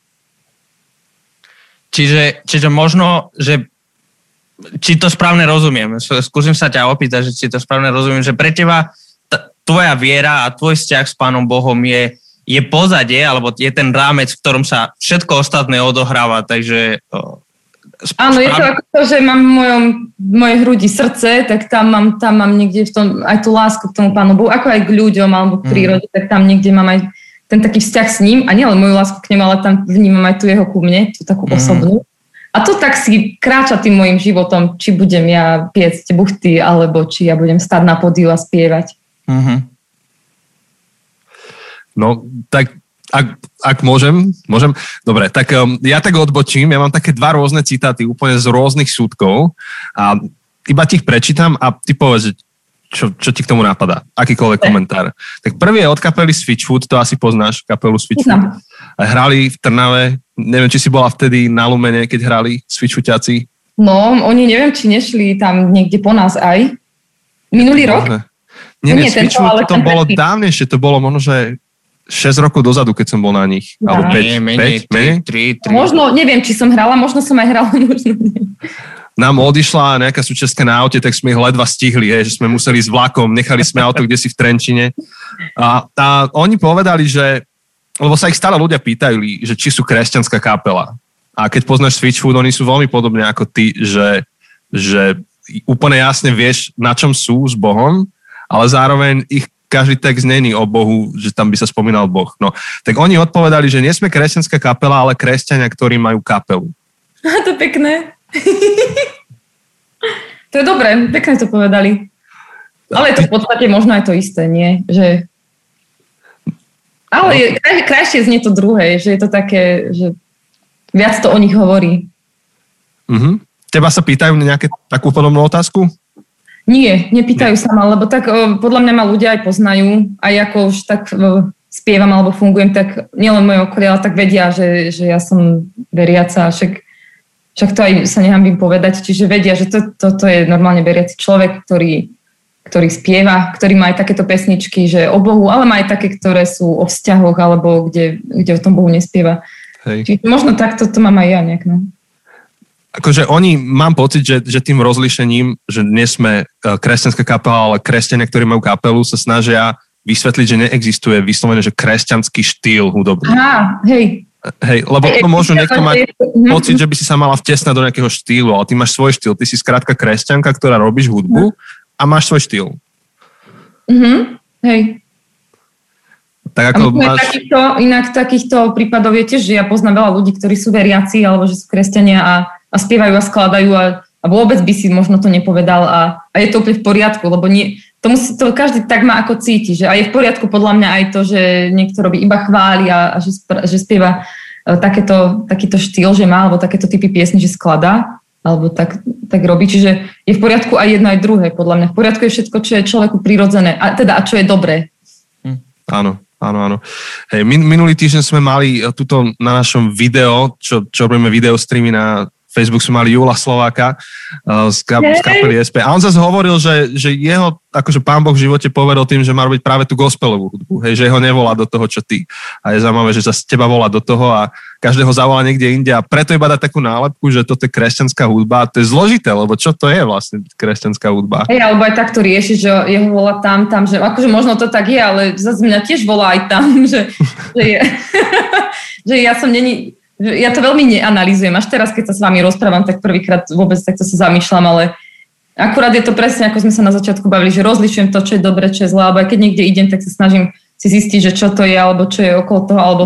Čiže, čiže možno, že či to správne rozumiem, skúsim sa ťa opýtať, že či to správne rozumiem, že pre teba t- tvoja viera a tvoj vzťah s Pánom Bohom je, je pozadie, alebo je ten rámec, v ktorom sa všetko ostatné odohráva, takže Áno, je to ako to, že mám v mojom, v mojej hrudi srdce, tak tam mám, tam mám niekde v tom aj tú lásku k tomu Pánu Bohu, ako aj k ľuďom alebo k mm. prírode, mm. tak tam niekde mám aj ten taký vzťah s ním a nielen moju lásku k nemu, ale tam vnímam aj tu jeho ku mne, tú takú mm. osobnú. A to tak si kráča tým môjim životom, či budem ja piecť buchty, alebo či ja budem stať na podiu a spievať. Mm-hmm. No, tak ak, ak môžem, môžem. Dobre, tak um, ja tak odbočím. Ja mám také dva rôzne citáty úplne z rôznych súdkov a iba ti ich prečítam a ty povedz, čo, čo ti k tomu napadá, akýkoľvek komentár. Tak prvý je od kapely Switchfoot, to asi poznáš, kapelu Switchfoot. Hrali v Trnave, neviem, či si bola vtedy na Lumene, keď hrali Switchfootiaci. No, oni neviem, či nešli tam niekde po nás aj. Minulý rok? Nie, nie, nie Switchfoot to bolo dávnejšie, to bolo možno, že 6 rokov dozadu, keď som bol na nich. No. Alebo 5, nie, menej, 5, 3, menej? 3, 3. Možno, neviem, či som hrala, možno som aj hrala, možno nie. Nám odišla nejaká súčastka na aute, tak sme ich ledva stihli, hej, že sme museli s vlakom, nechali sme auto kde si v Trenčine. A, a oni povedali, že, lebo sa ich stále ľudia pýtali, že či sú kresťanská kapela. A keď poznáš Switchfood, oni sú veľmi podobne ako ty, že, že úplne jasne vieš, na čom sú s Bohom, ale zároveň ich každý text není o Bohu, že tam by sa spomínal Boh. No, tak oni odpovedali, že nie sme kresťanská kapela, ale kresťania, ktorí majú kapelu. A to pekné. to je dobré, pekne to povedali. Ale je to v podstate možno aj to isté, nie? Že... Ale je, kraj, krajšie znie to druhé, že je to také, že viac to o nich hovorí. Uh-huh. Teba sa pýtajú na nejakú takú podobnú otázku? Nie, nepýtajú sa ma, lebo tak podľa mňa ma ľudia aj poznajú, aj ako už tak spievam alebo fungujem, tak nielen moje okolie, ale tak vedia, že, že ja som veriaca, však však to aj sa nehambím povedať, čiže vedia, že toto to, to je normálne beriaci človek, ktorý, ktorý spieva, ktorý má aj takéto pesničky, že o Bohu, ale má aj také, ktoré sú o vzťahoch, alebo kde, kde o tom Bohu nespieva. Hej. Čiže možno takto to mám aj ja nejak. No. Akože oni, mám pocit, že, že tým rozlišením, že nie sme e, kresťanská kapela, ale kresťania, ktorí majú kapelu, sa snažia vysvetliť, že neexistuje vyslovene, že kresťanský štýl hudobný. Aha, hej. Hej, lebo to môžu niekto mať pocit, že by si sa mala vtesnať do nejakého štýlu, ale ty máš svoj štýl. Ty si skrátka kresťanka, ktorá robíš hudbu a máš svoj štýl. Mhm, hej. Tak ako máš... takýchto, inak takýchto prípadov je tiež, že ja poznám veľa ľudí, ktorí sú veriaci alebo že sú kresťania a, a spievajú a skladajú a, a vôbec by si možno to nepovedal a, a je to úplne v poriadku, lebo nie, to, musí, to každý tak má ako cíti, že a je v poriadku podľa mňa aj to, že niekto robí iba chváli a, a že, že spieva e, takéto, takýto štýl, že má, alebo takéto typy piesne, že skladá, alebo tak, tak robí. Čiže je v poriadku aj jedno, aj druhé, podľa mňa. V poriadku je všetko, čo je človeku prirodzené, a teda a čo je dobré. Hm. Áno, áno, áno. Hej, min, minulý týždeň sme mali tuto na našom video, čo, čo robíme video streamy na Facebook sme mali Jula Slováka uh, z, kap- z kapely SP. A on zase hovoril, že, že jeho, akože pán Boh v živote povedal tým, že má robiť práve tú gospelovú hudbu, hej, že ho nevolá do toho, čo ty. A je zaujímavé, že zase teba volá do toho a každého zavolá niekde inde a preto iba dá takú nálepku, že toto je kresťanská hudba a to je zložité, lebo čo to je vlastne kresťanská hudba? Hej, alebo aj takto rieši, že jeho volá tam, tam, že akože možno to tak je, ale zase mňa tiež volá aj tam, že, že, je, že ja som není, ja to veľmi neanalizujem. Až teraz, keď sa s vami rozprávam, tak prvýkrát vôbec takto sa zamýšľam, ale akurát je to presne, ako sme sa na začiatku bavili, že rozlišujem to, čo je dobre, čo je zlé, alebo aj keď niekde idem, tak sa snažím si zistiť, že čo to je, alebo čo je okolo toho, alebo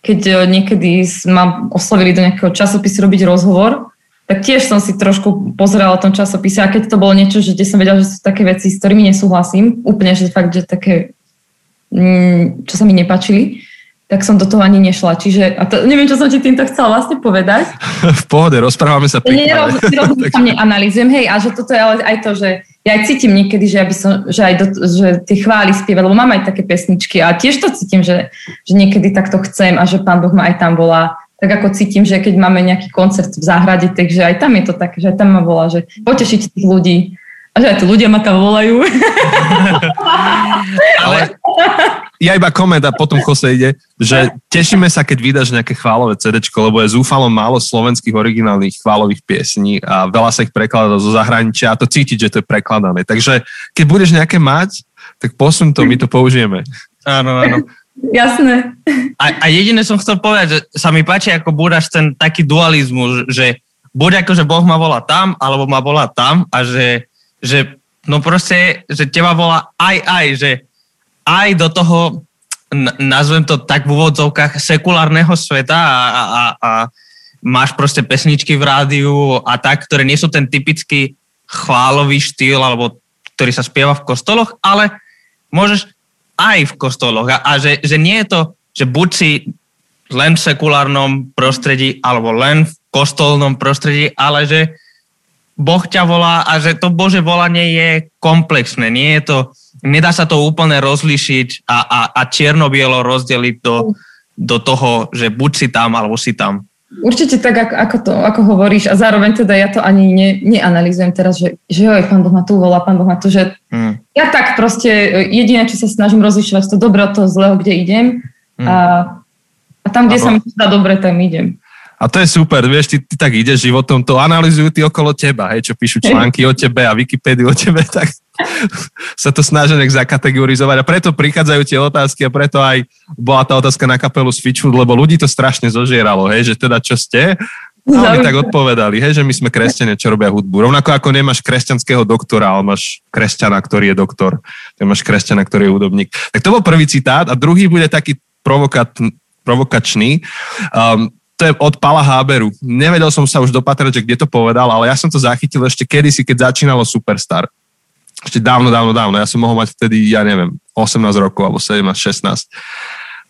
keď e, niekedy ma oslovili do nejakého časopisu robiť rozhovor, tak tiež som si trošku pozerala o tom časopise a keď to bolo niečo, že som vedela, že sú také veci, s ktorými nesúhlasím, úplne, že fakt, že také, mm, čo sa mi nepačili, tak som do toho ani nešla. Čiže, a to, neviem, čo som ti týmto chcela vlastne povedať. v pohode, rozprávame sa pri Nerozumiem, neanalizujem, hej, a že toto je ale aj to, že ja aj cítim niekedy, že, aby som, že aj do, že tie chvály spievať, lebo mám aj také pesničky a tiež to cítim, že, že niekedy takto chcem a že pán Boh ma aj tam volá. Tak ako cítim, že keď máme nejaký koncert v záhrade, takže aj tam je to také, že aj tam ma volá, že potešíte tých ľudí. A že aj tí ľudia ma tam volajú. Ja iba koment a potom Jose ide, že tešíme sa, keď vydáš nejaké chválové CD, lebo je zúfalo málo slovenských originálnych chválových piesní a veľa sa ich prekladá zo zahraničia a to cítiť, že to je prekladané. Takže keď budeš nejaké mať, tak posun to, my to použijeme. Áno, áno. Jasné. A, a jediné som chcel povedať, že sa mi páči, ako búdaš ten taký dualizmus, že buď ako, že Boh ma volá tam, alebo ma volá tam a že, že no proste, že teba volá aj, aj, že aj do toho, nazvem to tak v úvodzovkách, sekulárneho sveta a, a, a máš proste pesničky v rádiu a tak, ktoré nie sú ten typický chválový štýl, alebo ktorý sa spieva v kostoloch, ale môžeš aj v kostoloch. A, a že, že nie je to, že buď si len v sekulárnom prostredí, alebo len v kostolnom prostredí, ale že Boh ťa volá a že to Bože volanie je komplexné. Nie je to, nedá sa to úplne rozlišiť a, a, a čierno-bielo rozdeliť do, do toho, že buď si tam, alebo si tam. Určite tak, ako, ako, to, ako hovoríš a zároveň teda ja to ani ne, neanalizujem teraz, že, že joj, pán Boh ma tu volá, pán Boh ma tu, že hmm. ja tak proste jediné, čo sa snažím rozlišovať to dobro od toho zlého, kde idem hmm. a, a tam, kde Abo. sa mi zdá dobre, tam idem. A to je super, vieš, ty, ty tak ideš životom, to analizujú ty okolo teba, hej, čo píšu články o tebe a Wikipédiu o tebe, tak sa to snažia nech zakategorizovať a preto prichádzajú tie otázky a preto aj bola tá otázka na kapelu z lebo ľudí to strašne zožieralo, hej, že teda čo ste, a oni tak odpovedali, hej, že my sme kresťania, čo robia hudbu. Rovnako ako nemáš kresťanského doktora, ale máš kresťana, ktorý je doktor. Ty máš kresťana, ktorý je hudobník. Tak to bol prvý citát a druhý bude taký provokat, provokačný. Um, to je od Pala Háberu. Nevedel som sa už dopatrať, že kde to povedal, ale ja som to zachytil ešte kedysi, keď začínalo Superstar. Ešte dávno, dávno, dávno. Ja som mohol mať vtedy, ja neviem, 18 rokov alebo 17, 16.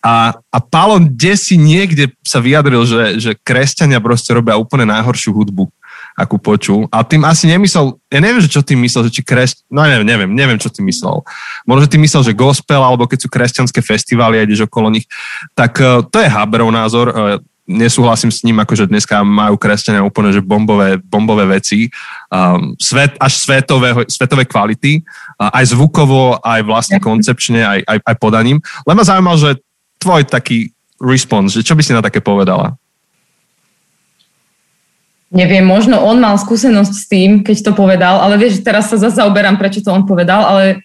A, a Palo desi niekde sa vyjadril, že, že kresťania proste robia úplne najhoršiu hudbu akú počul. A tým asi nemyslel, ja neviem, že čo tým myslel, že či kresť, no neviem, neviem, neviem, čo tým myslel. Možno, že tým myslel, že gospel, alebo keď sú kresťanské festivály a ideš okolo nich, tak uh, to je Haberov názor. Nesúhlasím s ním, akože dneska majú kresťania úplne že bombové, bombové veci, um, svet, až svetové, svetové kvality, uh, aj zvukovo, aj vlastne koncepčne, aj, aj, aj podaním. Len ma zaujímal, že tvoj taký response, že čo by si na také povedala? Neviem, možno on mal skúsenosť s tým, keď to povedal, ale vieš, teraz sa zase zaoberám, prečo to on povedal, ale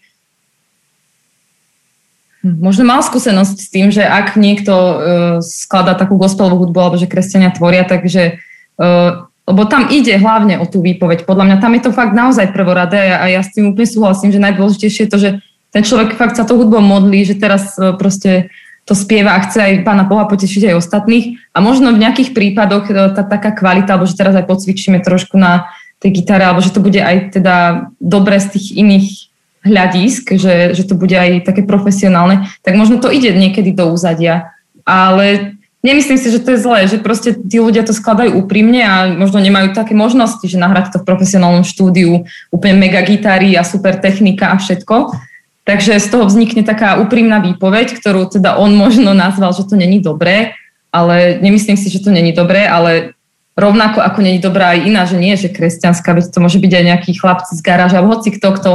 možno mal skúsenosť s tým, že ak niekto uh, skladá takú gospelovú hudbu alebo že kresťania tvoria, takže uh, lebo tam ide hlavne o tú výpoveď. Podľa mňa tam je to fakt naozaj prvoradé a ja s tým úplne súhlasím, že najdôležitejšie je to, že ten človek fakt sa to hudbou modlí, že teraz uh, proste to spieva a chce aj pána Boha potešiť aj ostatných. A možno v nejakých prípadoch tá taká kvalita, alebo že teraz aj pocvičíme trošku na tej gitare, alebo že to bude aj teda dobre z tých iných hľadisk, že, že to bude aj také profesionálne, tak možno to ide niekedy do úzadia. Ale nemyslím si, že to je zlé, že proste tí ľudia to skladajú úprimne a možno nemajú také možnosti, že nahrať to v profesionálnom štúdiu, úplne mega gitary a super technika a všetko. Takže z toho vznikne taká úprimná výpoveď, ktorú teda on možno nazval, že to není dobré, ale nemyslím si, že to není dobré, ale rovnako ako není dobrá aj iná, že nie, že kresťanská, veď to môže byť aj nejaký chlapci z garáža, alebo hoci kto, kto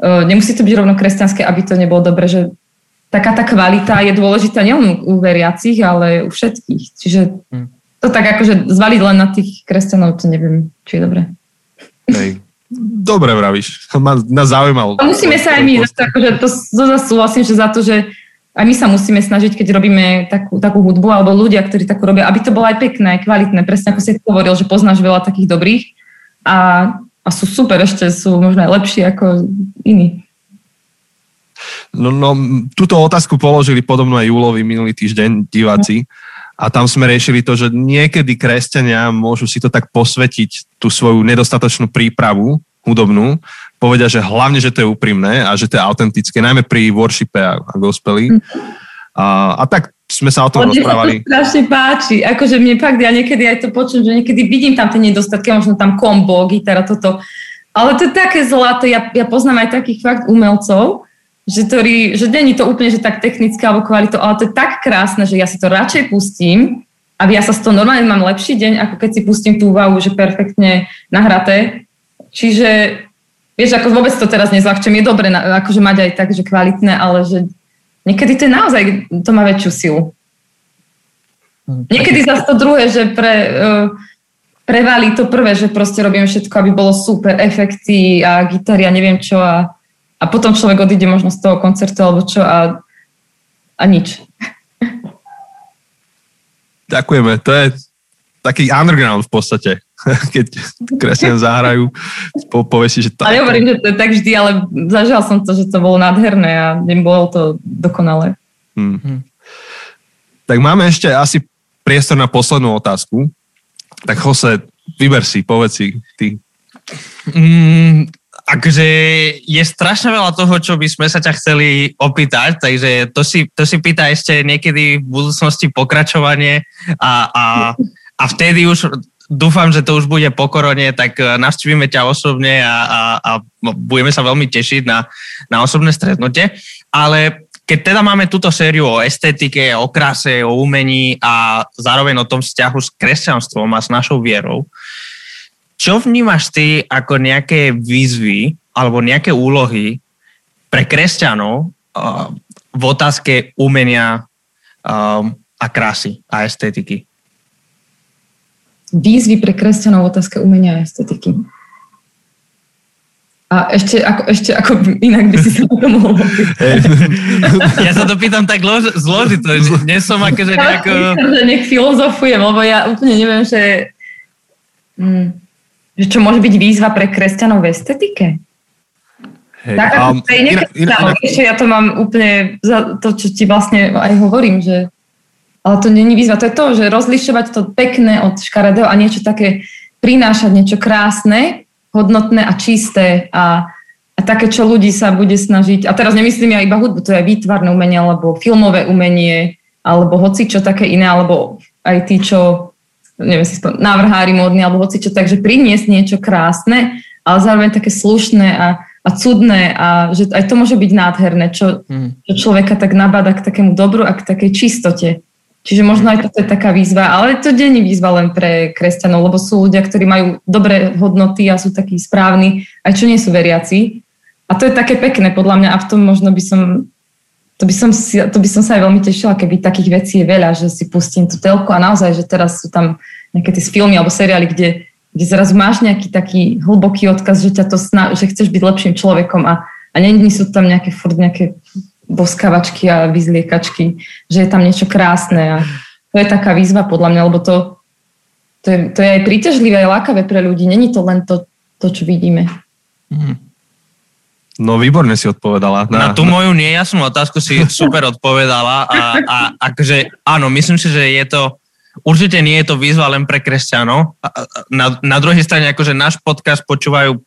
nemusí to byť rovno kresťanské, aby to nebolo dobre, že taká tá kvalita je dôležitá nielen u veriacich, ale u všetkých. Čiže hm. to tak akože zvaliť len na tých kresťanov, to neviem, či je dobré. Hej. Dobre vravíš. Ma, nás zaujímalo. A musíme sa aj my, akože to, to zase súhlasím, že za to, že aj my sa musíme snažiť, keď robíme takú, takú hudbu, alebo ľudia, ktorí takú robia, aby to bolo aj pekné, kvalitné. Presne ako si hovoril, že poznáš veľa takých dobrých a, a sú super, ešte sú možno aj lepší ako iní. No, no, túto otázku položili podobno aj Júlovi minulý týždeň diváci. A tam sme riešili to, že niekedy kresťania môžu si to tak posvetiť, tú svoju nedostatočnú prípravu hudobnú, povedia, že hlavne, že to je úprimné a že to je autentické, najmä pri worshipe a, a gospeli. A, a tak sme sa o tom Mne rozprávali. Mne sa strašne páči, akože mne fakt, ja niekedy aj to počujem, že niekedy vidím tam tie nedostatky, možno tam kombo, gitara, toto, ale to je také zlaté, ja, ja poznám aj takých fakt umelcov, že, ktorý, že není to úplne, že tak technické alebo kvalitou, ale to je tak krásne, že ja si to radšej pustím a ja sa z toho normálne mám lepší deň, ako keď si pustím tú úvahu, že perfektne nahraté. Čiže vieš, ako vôbec to teraz nezľahčujem, je dobre akože mať aj tak, že kvalitné, ale že niekedy to je naozaj, to má väčšiu silu. Hm, niekedy zase to druhé, že pre, uh, prevalí to prvé, že proste robím všetko, aby bolo super, efekty a gitary a neviem čo a a potom človek odíde možno z toho koncertu alebo čo a, a nič. Ďakujeme, to je taký underground v podstate, keď kresťan zahrajú, po, povie si, že... Ale hovorím, že to je tak vždy, ale zažil som to, že to bolo nádherné a nebolo to dokonalé. Hmm. hmm. Tak máme ešte asi priestor na poslednú otázku. Tak Jose, vyber si, povedz si ty. Mm, akože je strašne veľa toho, čo by sme sa ťa chceli opýtať, takže to si, to si pýta ešte niekedy v budúcnosti pokračovanie a, a, a vtedy už dúfam, že to už bude po korone, tak e, navštívime ťa osobne a, a, a budeme sa veľmi tešiť na, na osobné stretnutie. Ale keď teda máme túto sériu o estetike, o kráse, o umení a zároveň o tom vzťahu s kresťanstvom a s našou vierou, čo vnímaš ty ako nejaké výzvy alebo nejaké úlohy pre kresťanov uh, v otázke umenia um, a krásy a estetiky? Výzvy pre kresťanov v otázke umenia a estetiky. A ešte ako, ešte ako inak by si sa to mohol Ja sa to pýtam tak lož, zložito, že nie som akože nejako... Ja nech filozofujem, lebo ja úplne neviem, že... Hmm že čo môže byť výzva pre kresťanov v estetike? Hey, tak um, inak, inak, inak. Ešte ja to mám úplne za to, čo ti vlastne aj hovorím, že ale to není výzva, to je to, že rozlišovať to pekné od škaredého a niečo také prinášať, niečo krásne, hodnotné a čisté a, a také, čo ľudí sa bude snažiť, a teraz nemyslím ja iba hudbu, to je výtvarné umenie, alebo filmové umenie, alebo hoci čo také iné, alebo aj tí, čo neviem si spomínať, návrhári módny alebo hoci čo, takže priniesť niečo krásne, ale zároveň také slušné a, a cudné a že aj to môže byť nádherné, čo, mm. čo človeka tak nabada k takému dobru a k takej čistote. Čiže možno aj toto je taká výzva, ale to není výzva len pre kresťanov, lebo sú ľudia, ktorí majú dobré hodnoty a sú takí správni, aj čo nie sú veriaci. A to je také pekné podľa mňa a v tom možno by som, to by som, si, to by som sa aj veľmi tešila, keby takých vecí je veľa, že si pustím tú telku a naozaj, že teraz sú tam nejaké tie filmy alebo seriály, kde, kde zrazu máš nejaký taký hlboký odkaz, že, ťa to sna- že chceš byť lepším človekom a, a není sú tam nejaké furt nejaké boskavačky a vyzliekačky, že je tam niečo krásne a to je taká výzva podľa mňa, lebo to, to, je, to je aj príťažlivé, aj lákavé pre ľudí. Není to len to, to čo vidíme. Mm. No výborne si odpovedala. Na, na tú moju nejasnú otázku si super odpovedala a, a akože áno, myslím si, že je to určite nie je to výzva len pre kresťanov. Na, na druhej strane akože náš podcast počúvajú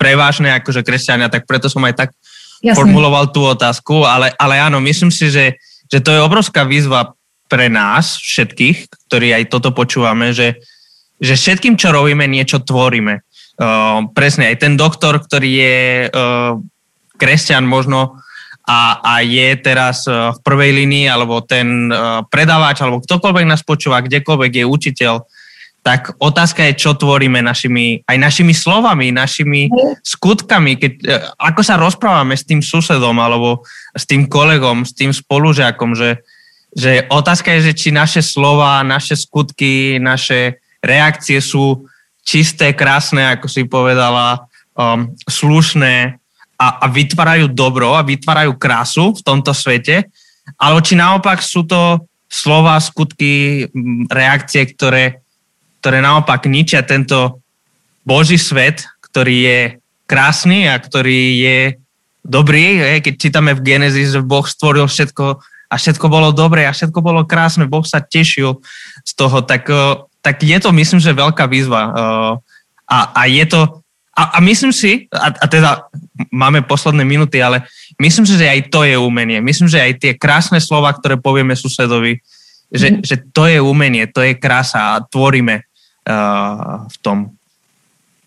prevážne akože kresťania, tak preto som aj tak Jasne. formuloval tú otázku, ale, ale áno, myslím si, že, že to je obrovská výzva pre nás všetkých, ktorí aj toto počúvame, že, že všetkým, čo robíme, niečo tvoríme. Uh, presne, aj ten doktor, ktorý je uh, kresťan možno a, a je teraz uh, v prvej línii, alebo ten uh, predávač, alebo ktokoľvek nás počúva, kdekoľvek je učiteľ, tak otázka je, čo tvoríme našimi, aj našimi slovami, našimi skutkami, keď, e, ako sa rozprávame s tým susedom alebo s tým kolegom, s tým spolužiakom, že, že otázka je, že či naše slova, naše skutky, naše reakcie sú čisté, krásne, ako si povedala, um, slušné a, a vytvárajú dobro a vytvárajú krásu v tomto svete, alebo či naopak sú to slova, skutky, reakcie, ktoré ktoré naopak ničia tento Boží svet, ktorý je krásny a ktorý je dobrý. Keď čítame v Genesis, že Boh stvoril všetko a všetko bolo dobré a všetko bolo krásne, Boh sa tešil z toho, tak, eh, tak je to, myslím, že veľká výzva. Eh, a, a je to, a, a myslím si, a, a teda máme posledné minúty, ale myslím si, že aj to je umenie. Myslím, že aj tie krásne slova, ktoré povieme susedovi, že, mm. že to je umenie, to je krása a tvoríme v tom.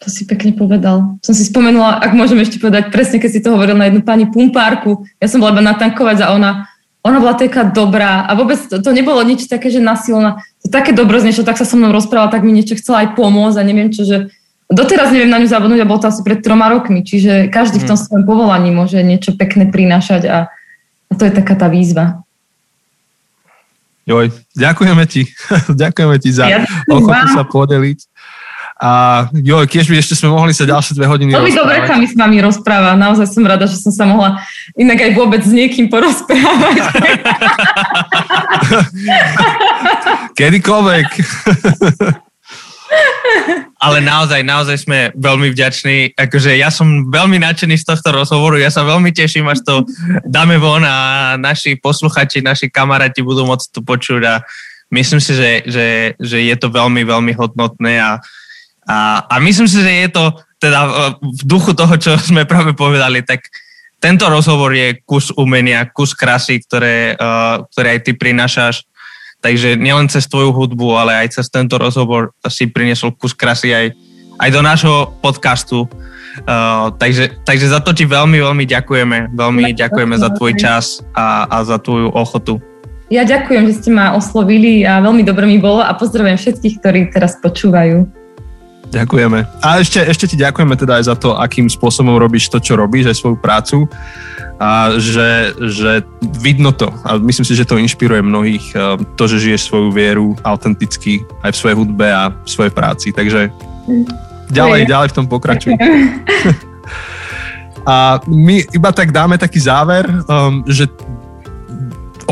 To si pekne povedal. Som si spomenula, ak môžem ešte povedať, presne keď si to hovoril na jednu pani pumpárku, ja som bola iba natankovať a ona, ona bola taká dobrá a vôbec to, to nebolo nič také, že nasilná. To také dobro z niečo, tak sa so mnou rozprávala, tak mi niečo chcela aj pomôcť a neviem čo, že doteraz neviem na ňu zabudnúť a bolo to asi pred troma rokmi, čiže každý v tom mhm. svojom povolaní môže niečo pekné prinášať a, a to je taká tá výzva. Joj, ďakujeme ti. ďakujeme ti za ja ochotu sa podeliť. A joj, keď by ešte sme mohli sa ďalšie dve hodiny Veľmi dobre sa mi s vami rozpráva. Naozaj som rada, že som sa mohla inak aj vôbec s niekým porozprávať. Kedykoľvek. Ale naozaj, naozaj sme veľmi vďační. Akože ja som veľmi nadšený z tohto rozhovoru. Ja sa veľmi teším, až to dáme von a naši posluchači, naši kamaráti budú môcť to počuť a myslím si, že, že, že je to veľmi, veľmi hodnotné a, a, a myslím si, že je to teda v duchu toho, čo sme práve povedali, tak tento rozhovor je kus umenia, kus krasy, ktoré, uh, ktoré aj ty prinášaš Takže nielen cez tvoju hudbu, ale aj cez tento rozhovor si priniesol kus krasy aj, aj do nášho podcastu. Uh, takže, takže za to ti veľmi, veľmi ďakujeme. Veľmi ďakujeme za tvoj čas a, a za tvoju ochotu. Ja ďakujem, že ste ma oslovili a veľmi dobre mi bolo a pozdravujem všetkých, ktorí teraz počúvajú. Ďakujeme. A ešte, ešte ti ďakujeme teda aj za to, akým spôsobom robíš to, čo robíš, aj svoju prácu a že, že vidno to a myslím si, že to inšpiruje mnohých eh, to, že žiješ svoju vieru autenticky aj v svojej hudbe a v svojej práci, takže ďalej, ďalej v tom pokračuj. A my iba tak dáme taký záver, um, že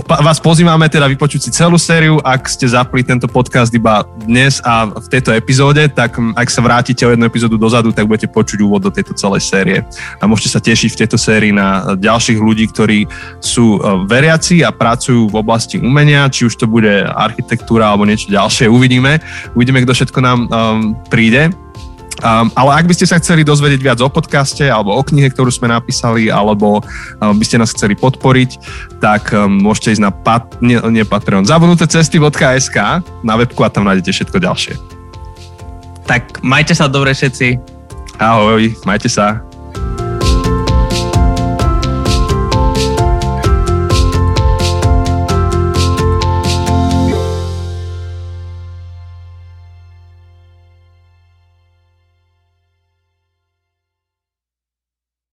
vás pozývame teda vypočuť si celú sériu. Ak ste zapli tento podcast iba dnes a v tejto epizóde, tak ak sa vrátite o jednu epizódu dozadu, tak budete počuť úvod do tejto celej série. A môžete sa tešiť v tejto sérii na ďalších ľudí, ktorí sú e, veriaci a pracujú v oblasti umenia, či už to bude architektúra alebo niečo ďalšie. Uvidíme. Uvidíme, kto všetko nám um, príde. Um, ale ak by ste sa chceli dozvedieť viac o podcaste alebo o knihe, ktorú sme napísali, alebo um, by ste nás chceli podporiť, tak um, môžete ísť na pat, nie, nie Patreon, zabudnuté cesty.sk na webku a tam nájdete všetko ďalšie. Tak majte sa dobre všetci. Ahoj, majte sa.